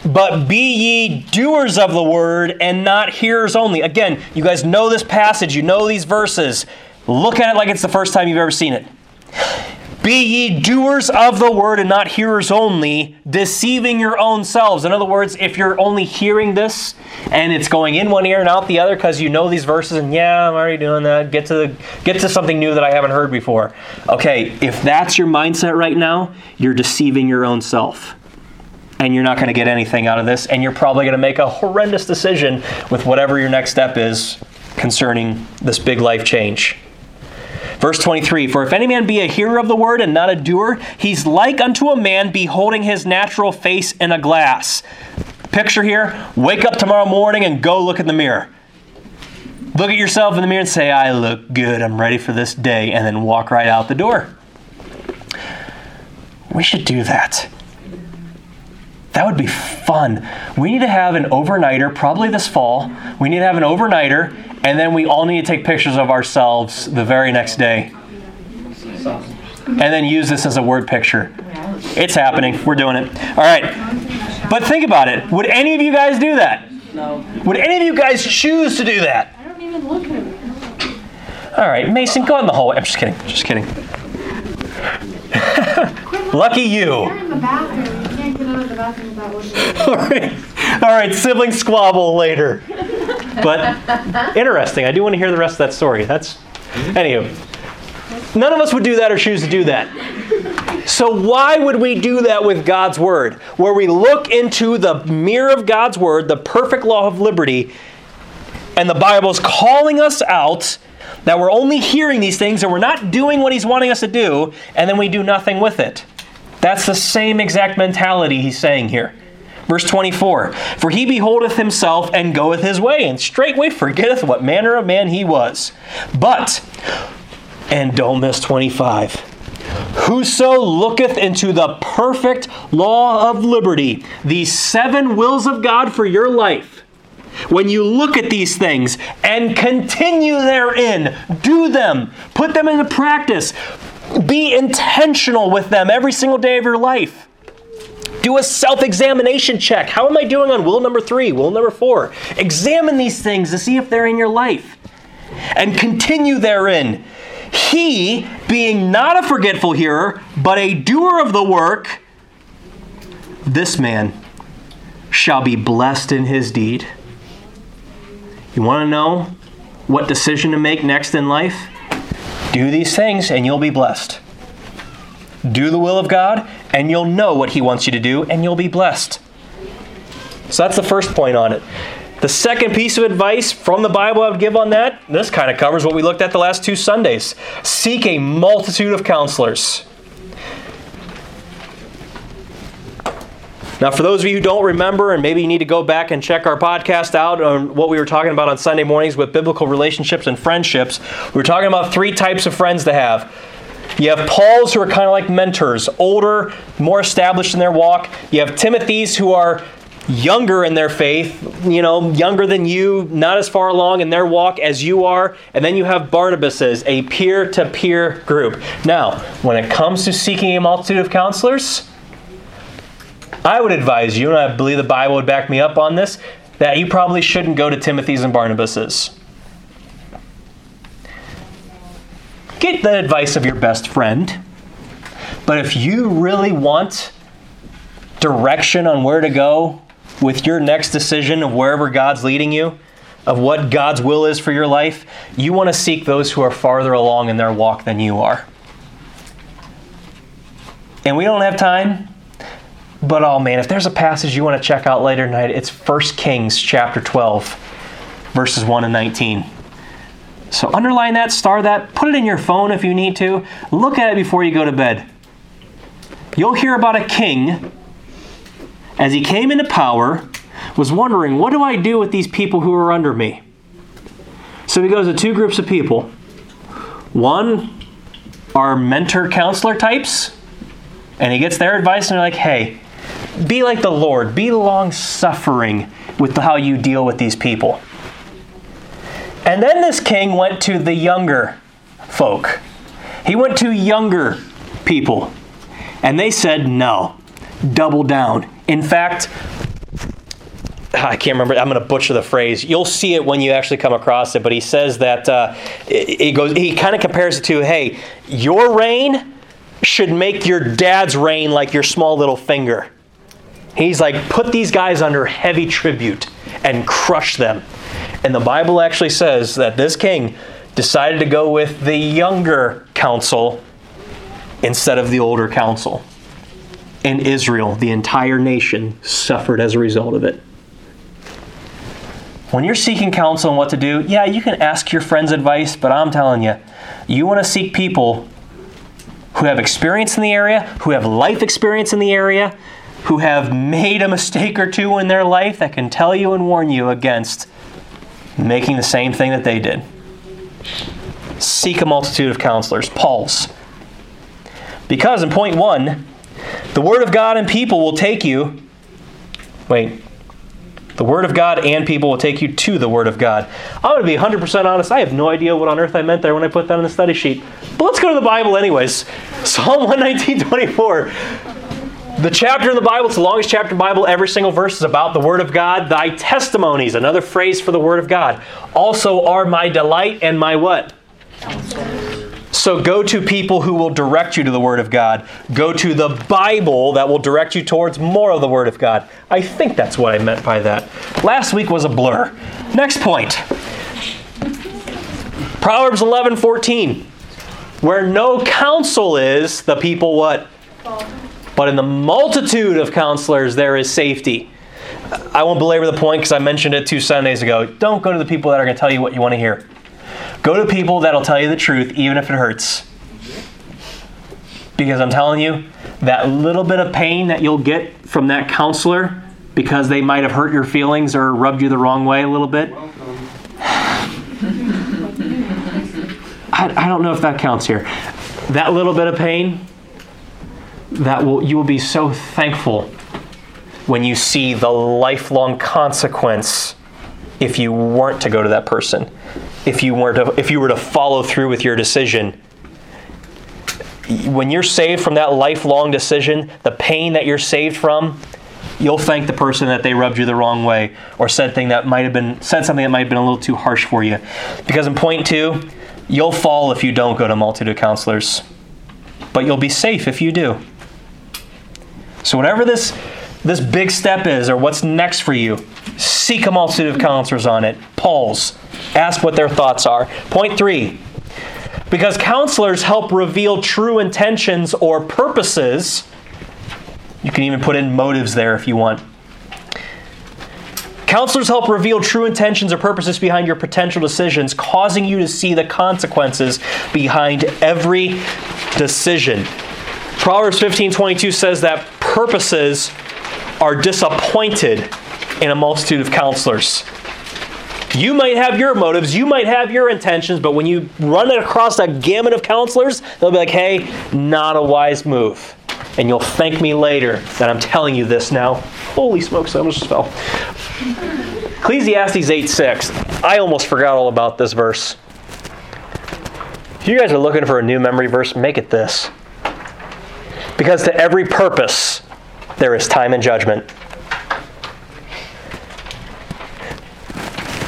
Speaker 1: But be ye doers of the word and not hearers only. Again, you guys know this passage, you know these verses. Look at it like it's the first time you've ever seen it. Be ye doers of the word and not hearers only, deceiving your own selves. In other words, if you're only hearing this and it's going in one ear and out the other because you know these verses and yeah, I'm already doing that. Get to the get to something new that I haven't heard before. Okay, if that's your mindset right now, you're deceiving your own self. And you're not going to get anything out of this, and you're probably going to make a horrendous decision with whatever your next step is concerning this big life change. Verse 23 For if any man be a hearer of the word and not a doer, he's like unto a man beholding his natural face in a glass. Picture here wake up tomorrow morning and go look in the mirror. Look at yourself in the mirror and say, I look good, I'm ready for this day, and then walk right out the door. We should do that. That would be fun. We need to have an overnighter, probably this fall. We need to have an overnighter, and then we all need to take pictures of ourselves the very next day. And then use this as a word picture. It's happening. We're doing it. All right. But think about it. Would any of you guys do that?
Speaker 3: No.
Speaker 1: Would any of you guys choose to do that?
Speaker 7: I don't even look at it.
Speaker 1: All right, Mason, go in the hallway. I'm just kidding. Just kidding. Lucky you.
Speaker 7: You're the bathroom. You can't get out of the bathroom without looking.
Speaker 1: All right. All right, sibling squabble later. But interesting. I do want to hear the rest of that story. That's anywho. None of us would do that or choose to do that. So why would we do that with God's word? Where we look into the mirror of God's word, the perfect law of liberty, and the Bible's calling us out that we're only hearing these things and we're not doing what he's wanting us to do, and then we do nothing with it. That's the same exact mentality he's saying here. Verse 24 For he beholdeth himself and goeth his way, and straightway forgetteth what manner of man he was. But, and don't miss 25. Whoso looketh into the perfect law of liberty, these seven wills of God for your life, when you look at these things and continue therein, do them, put them into practice, be intentional with them every single day of your life. Do a self examination check. How am I doing on will number three, will number four? Examine these things to see if they're in your life and continue therein. He, being not a forgetful hearer, but a doer of the work, this man shall be blessed in his deed. You want to know what decision to make next in life? Do these things and you'll be blessed. Do the will of God and you'll know what He wants you to do and you'll be blessed. So that's the first point on it. The second piece of advice from the Bible I would give on that, this kind of covers what we looked at the last two Sundays. Seek a multitude of counselors. Now, for those of you who don't remember, and maybe you need to go back and check our podcast out on what we were talking about on Sunday mornings with biblical relationships and friendships, we were talking about three types of friends to have. You have Paul's who are kind of like mentors, older, more established in their walk. You have Timothy's who are younger in their faith, you know, younger than you, not as far along in their walk as you are. And then you have Barnabas's, a peer to peer group. Now, when it comes to seeking a multitude of counselors, I would advise you, and I believe the Bible would back me up on this, that you probably shouldn't go to Timothy's and Barnabas's. Get the advice of your best friend. But if you really want direction on where to go with your next decision of wherever God's leading you, of what God's will is for your life, you want to seek those who are farther along in their walk than you are. And we don't have time, but oh man, if there's a passage you want to check out later tonight, it's 1 Kings chapter 12, verses 1 and 19. So underline that, star that, put it in your phone if you need to. Look at it before you go to bed. You'll hear about a king as he came into power was wondering, what do I do with these people who are under me? So he goes to two groups of people. One are mentor counselor types, and he gets their advice, and they're like, hey, be like the Lord, be long suffering with how you deal with these people. And then this king went to the younger folk. He went to younger people. And they said, no, double down. In fact, I can't remember. I'm going to butcher the phrase. You'll see it when you actually come across it. But he says that uh, it goes. He kind of compares it to, "Hey, your reign should make your dad's reign like your small little finger." He's like, put these guys under heavy tribute and crush them. And the Bible actually says that this king decided to go with the younger council instead of the older council. And Israel, the entire nation, suffered as a result of it. When you're seeking counsel on what to do, yeah, you can ask your friends' advice, but I'm telling you, you want to seek people who have experience in the area, who have life experience in the area, who have made a mistake or two in their life that can tell you and warn you against making the same thing that they did. Seek a multitude of counselors. Paul's. Because in point one, the Word of God and people will take you. Wait. The Word of God and people will take you to the Word of God. I'm going to be 100% honest. I have no idea what on earth I meant there when I put that on the study sheet. But let's go to the Bible, anyways. Psalm 119 24. The chapter in the Bible, it's the longest chapter in the Bible. Every single verse is about the Word of God. Thy testimonies, another phrase for the Word of God, also are my delight and my what? So go to people who will direct you to the Word of God. Go to the Bible that will direct you towards more of the Word of God. I think that's what I meant by that. Last week was a blur. Next point Proverbs 11 14. Where no counsel is, the people what? But in the multitude of counselors, there is safety. I won't belabor the point because I mentioned it two Sundays ago. Don't go to the people that are going to tell you what you want to hear. Go to people that'll tell you the truth, even if it hurts. Because I'm telling you, that little bit of pain that you'll get from that counselor because they might have hurt your feelings or rubbed you the wrong way a little bit. I, I don't know if that counts here. That little bit of pain, that will you will be so thankful when you see the lifelong consequence if you weren't to go to that person if you were to if you were to follow through with your decision. When you're saved from that lifelong decision the pain that you're saved from you'll thank the person that they rubbed you the wrong way or said thing that might have been said something that might have been a little too harsh for you. Because in point two you'll fall if you don't go to multitude counselors. But you'll be safe if you do so whatever this this big step is or what's next for you seek a multitude of counselors on it Pause. ask what their thoughts are point three because counselors help reveal true intentions or purposes you can even put in motives there if you want Counselors help reveal true intentions or purposes behind your potential decisions, causing you to see the consequences behind every decision. Proverbs 15:22 says that purposes are disappointed in a multitude of counselors. You might have your motives, you might have your intentions, but when you run it across a gamut of counselors, they'll be like, hey, not a wise move. And you'll thank me later that I'm telling you this now. Holy smokes, I almost fell. Ecclesiastes 8 6. I almost forgot all about this verse. If you guys are looking for a new memory verse, make it this. Because to every purpose, there is time and judgment.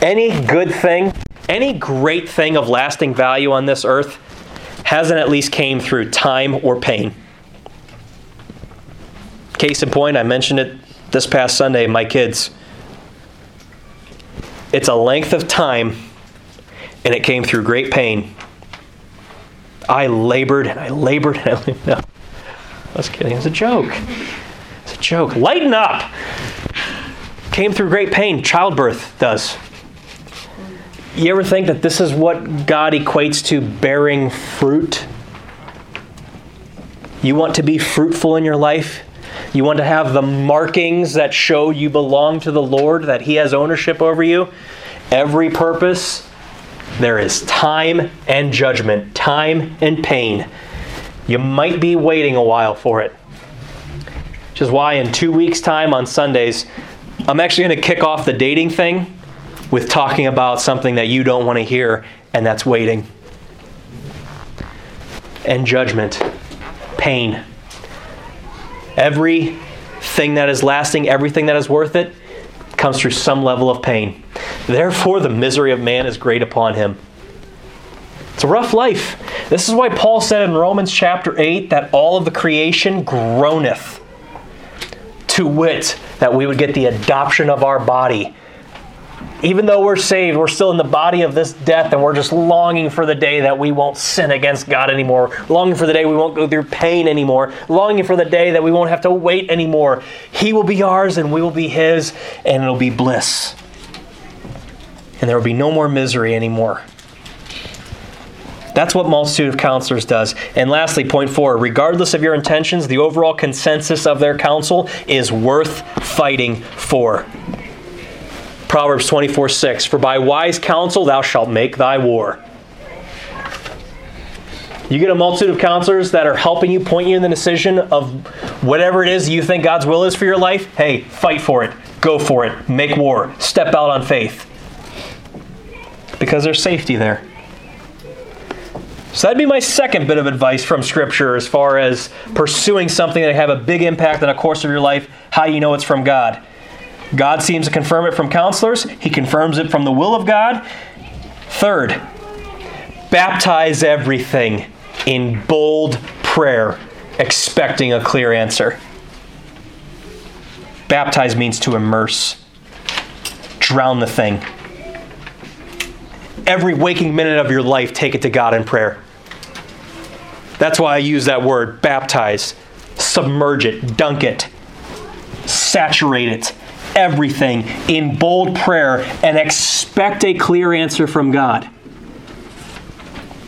Speaker 1: Any good thing, any great thing of lasting value on this earth hasn't at least came through time or pain. Case in point, I mentioned it this past Sunday, my kids. It's a length of time, and it came through great pain. I labored and I labored and I labored. No, Was kidding. It's a joke. It's a joke. Lighten up. Came through great pain. Childbirth does. You ever think that this is what God equates to bearing fruit? You want to be fruitful in your life? You want to have the markings that show you belong to the Lord, that He has ownership over you? Every purpose, there is time and judgment, time and pain. You might be waiting a while for it. Which is why, in two weeks' time on Sundays, I'm actually going to kick off the dating thing with talking about something that you don't want to hear, and that's waiting. And judgment, pain. Everything that is lasting, everything that is worth it, comes through some level of pain. Therefore, the misery of man is great upon him. It's a rough life. This is why Paul said in Romans chapter 8 that all of the creation groaneth, to wit, that we would get the adoption of our body even though we're saved, we're still in the body of this death, and we're just longing for the day that we won't sin against God anymore, longing for the day we won't go through pain anymore, longing for the day that we won't have to wait anymore. He will be ours, and we will be His, and it'll be bliss. And there will be no more misery anymore. That's what multitude of counselors does. And lastly, point four regardless of your intentions, the overall consensus of their counsel is worth fighting for. Proverbs 24 6 For by wise counsel thou shalt make thy war. You get a multitude of counselors that are helping you, point you in the decision of whatever it is you think God's will is for your life. Hey, fight for it. Go for it. Make war. Step out on faith. Because there's safety there. So that'd be my second bit of advice from Scripture as far as pursuing something that have a big impact on the course of your life, how you know it's from God. God seems to confirm it from counselors, He confirms it from the will of God. Third, baptize everything in bold prayer, expecting a clear answer. Baptize means to immerse, drown the thing. Every waking minute of your life, take it to God in prayer. That's why I use that word, baptize. Submerge it, dunk it, saturate it everything in bold prayer and expect a clear answer from God.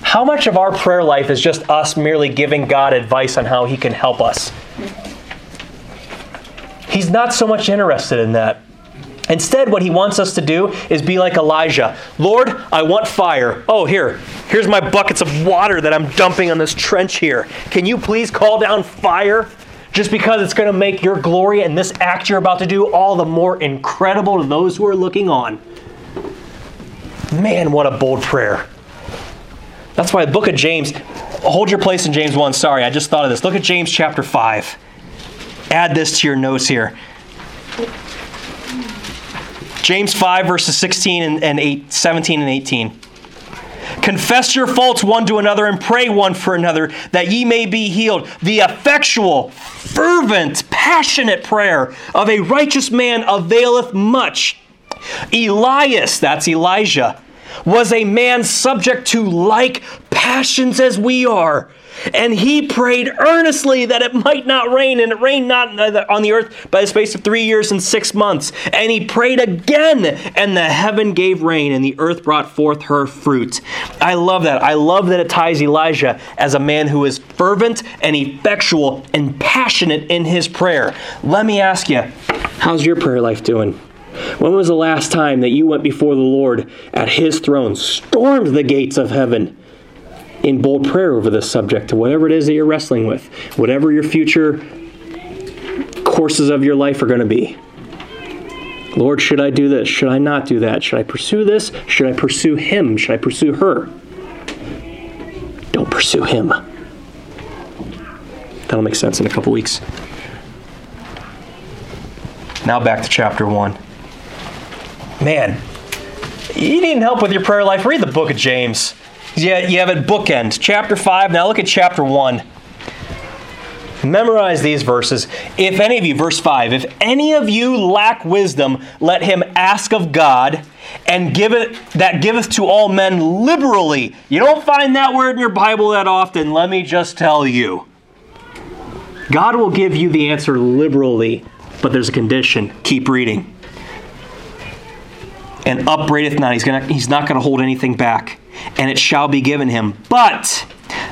Speaker 1: How much of our prayer life is just us merely giving God advice on how He can help us? He's not so much interested in that. Instead, what he wants us to do is be like Elijah. Lord, I want fire. Oh, here. Here's my buckets of water that I'm dumping on this trench here. Can you please call down fire? just because it's going to make your glory and this act you're about to do all the more incredible to those who are looking on. Man, what a bold prayer. That's why the book of James, hold your place in James 1. Sorry, I just thought of this. Look at James chapter 5. Add this to your notes here. James 5, verses 16 and, and 8, 17 and 18. Confess your faults one to another and pray one for another that ye may be healed. The effectual, fervent, passionate prayer of a righteous man availeth much. Elias, that's Elijah, was a man subject to like passions as we are, And he prayed earnestly that it might not rain, and it rained not on the earth by the space of three years and six months. And he prayed again, and the heaven gave rain, and the earth brought forth her fruit. I love that. I love that it ties Elijah as a man who is fervent and effectual and passionate in his prayer. Let me ask you, how's your prayer life doing? When was the last time that you went before the Lord at His throne, stormed the gates of heaven in bold prayer over this subject, to whatever it is that you're wrestling with, whatever your future courses of your life are going to be? Lord, should I do this? Should I not do that? Should I pursue this? Should I pursue him? Should I pursue her? Don't pursue him. That'll make sense in a couple weeks. Now back to chapter 1 man, you need help with your prayer life, read the book of James. Yeah, you have it bookend. Chapter 5, now look at chapter 1. Memorize these verses. If any of you, verse 5, if any of you lack wisdom, let him ask of God, and give it that giveth to all men liberally. You don't find that word in your Bible that often, let me just tell you. God will give you the answer liberally, but there's a condition. Keep reading and upbraideth not. He's, gonna, he's not going to hold anything back. And it shall be given him. But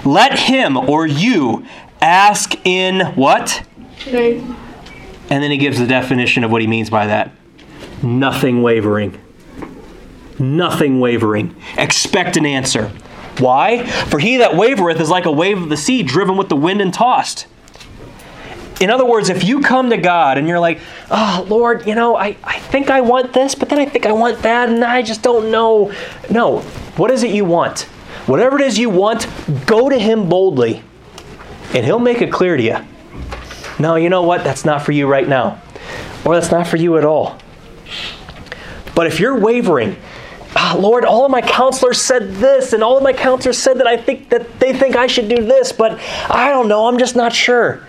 Speaker 1: let him or you ask in what?
Speaker 6: Faith.
Speaker 1: And then he gives the definition of what he means by that nothing wavering. Nothing wavering. Expect an answer. Why? For he that wavereth is like a wave of the sea driven with the wind and tossed. In other words, if you come to God and you're like, oh, Lord, you know, I, I think I want this, but then I think I want that, and I just don't know. No. What is it you want? Whatever it is you want, go to Him boldly, and He'll make it clear to you. No, you know what? That's not for you right now. Or that's not for you at all. But if you're wavering, ah, Lord, all of my counselors said this, and all of my counselors said that I think that they think I should do this, but I don't know, I'm just not sure.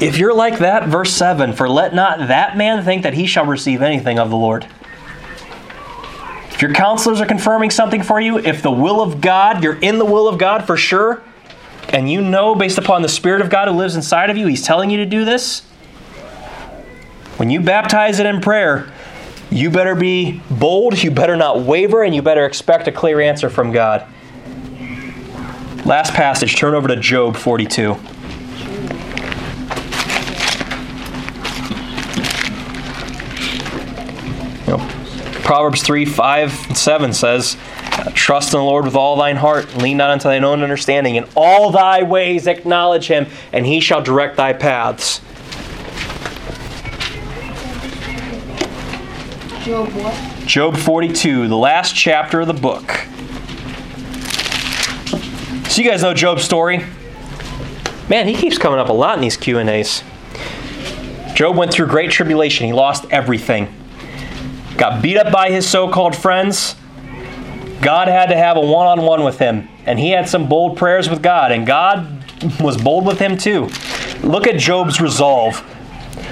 Speaker 1: If you're like that, verse 7 For let not that man think that he shall receive anything of the Lord. If your counselors are confirming something for you, if the will of God, you're in the will of God for sure, and you know based upon the Spirit of God who lives inside of you, He's telling you to do this, when you baptize it in prayer, you better be bold, you better not waver, and you better expect a clear answer from God. Last passage, turn over to Job 42. Proverbs 3 5 and 7 says, Trust in the Lord with all thine heart, lean not unto thine own understanding. In all thy ways acknowledge him, and he shall direct thy paths.
Speaker 6: Job what?
Speaker 1: Job 42, the last chapter of the book. So you guys know Job's story? Man, he keeps coming up a lot in these Q&As. Job went through great tribulation. He lost everything got beat up by his so called friends. God had to have a one on one with him, and he had some bold prayers with God, and God was bold with him too. Look at Job's resolve.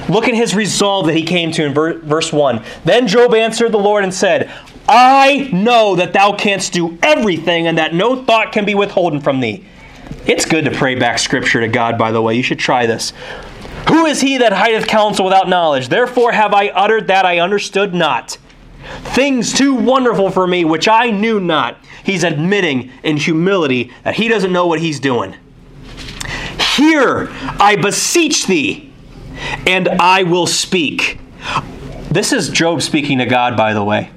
Speaker 1: Look at his resolve that he came to in verse 1. Then Job answered the Lord and said, I know that thou canst do everything, and that no thought can be withholden from thee. It's good to pray back scripture to God, by the way. You should try this. Who is he that hideth counsel without knowledge? Therefore have I uttered that I understood not. Things too wonderful for me which I knew not. He's admitting in humility that he doesn't know what he's doing. Hear, I beseech thee, and I will speak. This is Job speaking to God, by the way.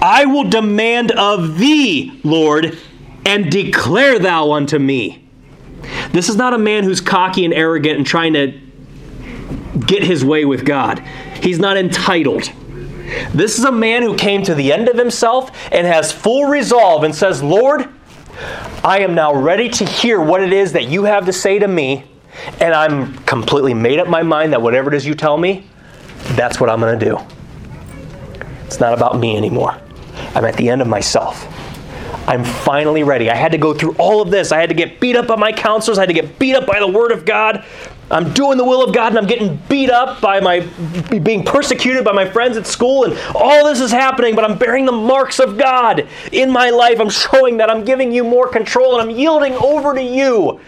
Speaker 1: I will demand of thee, Lord, and declare thou unto me. This is not a man who's cocky and arrogant and trying to get his way with God. He's not entitled. This is a man who came to the end of himself and has full resolve and says, Lord, I am now ready to hear what it is that you have to say to me, and I'm completely made up my mind that whatever it is you tell me, that's what I'm going to do. It's not about me anymore. I'm at the end of myself. I'm finally ready. I had to go through all of this. I had to get beat up by my counselors. I had to get beat up by the Word of God. I'm doing the will of God and I'm getting beat up by my being persecuted by my friends at school and all this is happening, but I'm bearing the marks of God in my life. I'm showing that I'm giving you more control and I'm yielding over to you.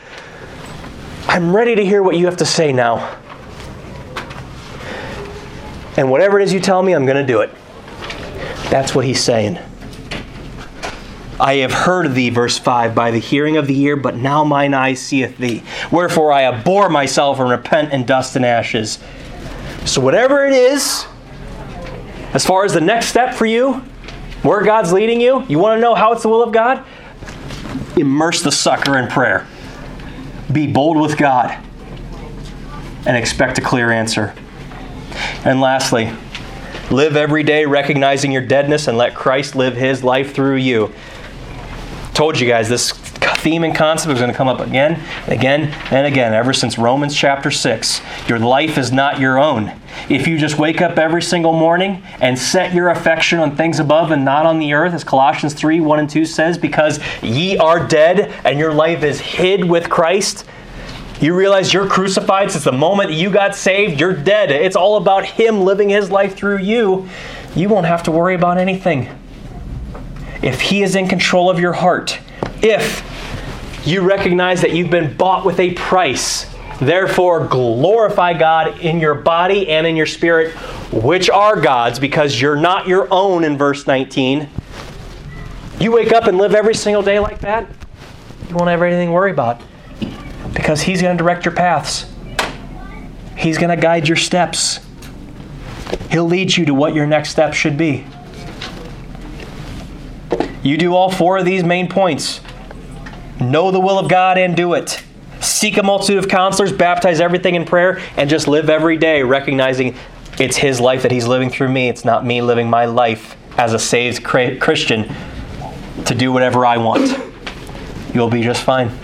Speaker 1: I'm ready to hear what you have to say now. And whatever it is you tell me, I'm going to do it. That's what he's saying. I have heard of thee, verse 5, by the hearing of the ear, but now mine eye seeth thee. Wherefore I abhor myself and repent in dust and ashes. So, whatever it is, as far as the next step for you, where God's leading you, you want to know how it's the will of God? Immerse the sucker in prayer. Be bold with God and expect a clear answer. And lastly, live every day recognizing your deadness and let Christ live his life through you told you guys this theme and concept is going to come up again again and again ever since Romans chapter 6. Your life is not your own. If you just wake up every single morning and set your affection on things above and not on the earth, as Colossians 3 1 and 2 says, because ye are dead and your life is hid with Christ. You realize you're crucified since the moment you got saved, you're dead. It's all about Him living His life through you. You won't have to worry about anything if He is in control of your heart, if you recognize that you've been bought with a price, therefore glorify God in your body and in your spirit, which are God's, because you're not your own in verse 19. You wake up and live every single day like that, you won't have anything to worry about because He's going to direct your paths. He's going to guide your steps. He'll lead you to what your next step should be. You do all four of these main points. Know the will of God and do it. Seek a multitude of counselors, baptize everything in prayer, and just live every day recognizing it's His life that He's living through me. It's not me living my life as a saved Christian to do whatever I want. You'll be just fine.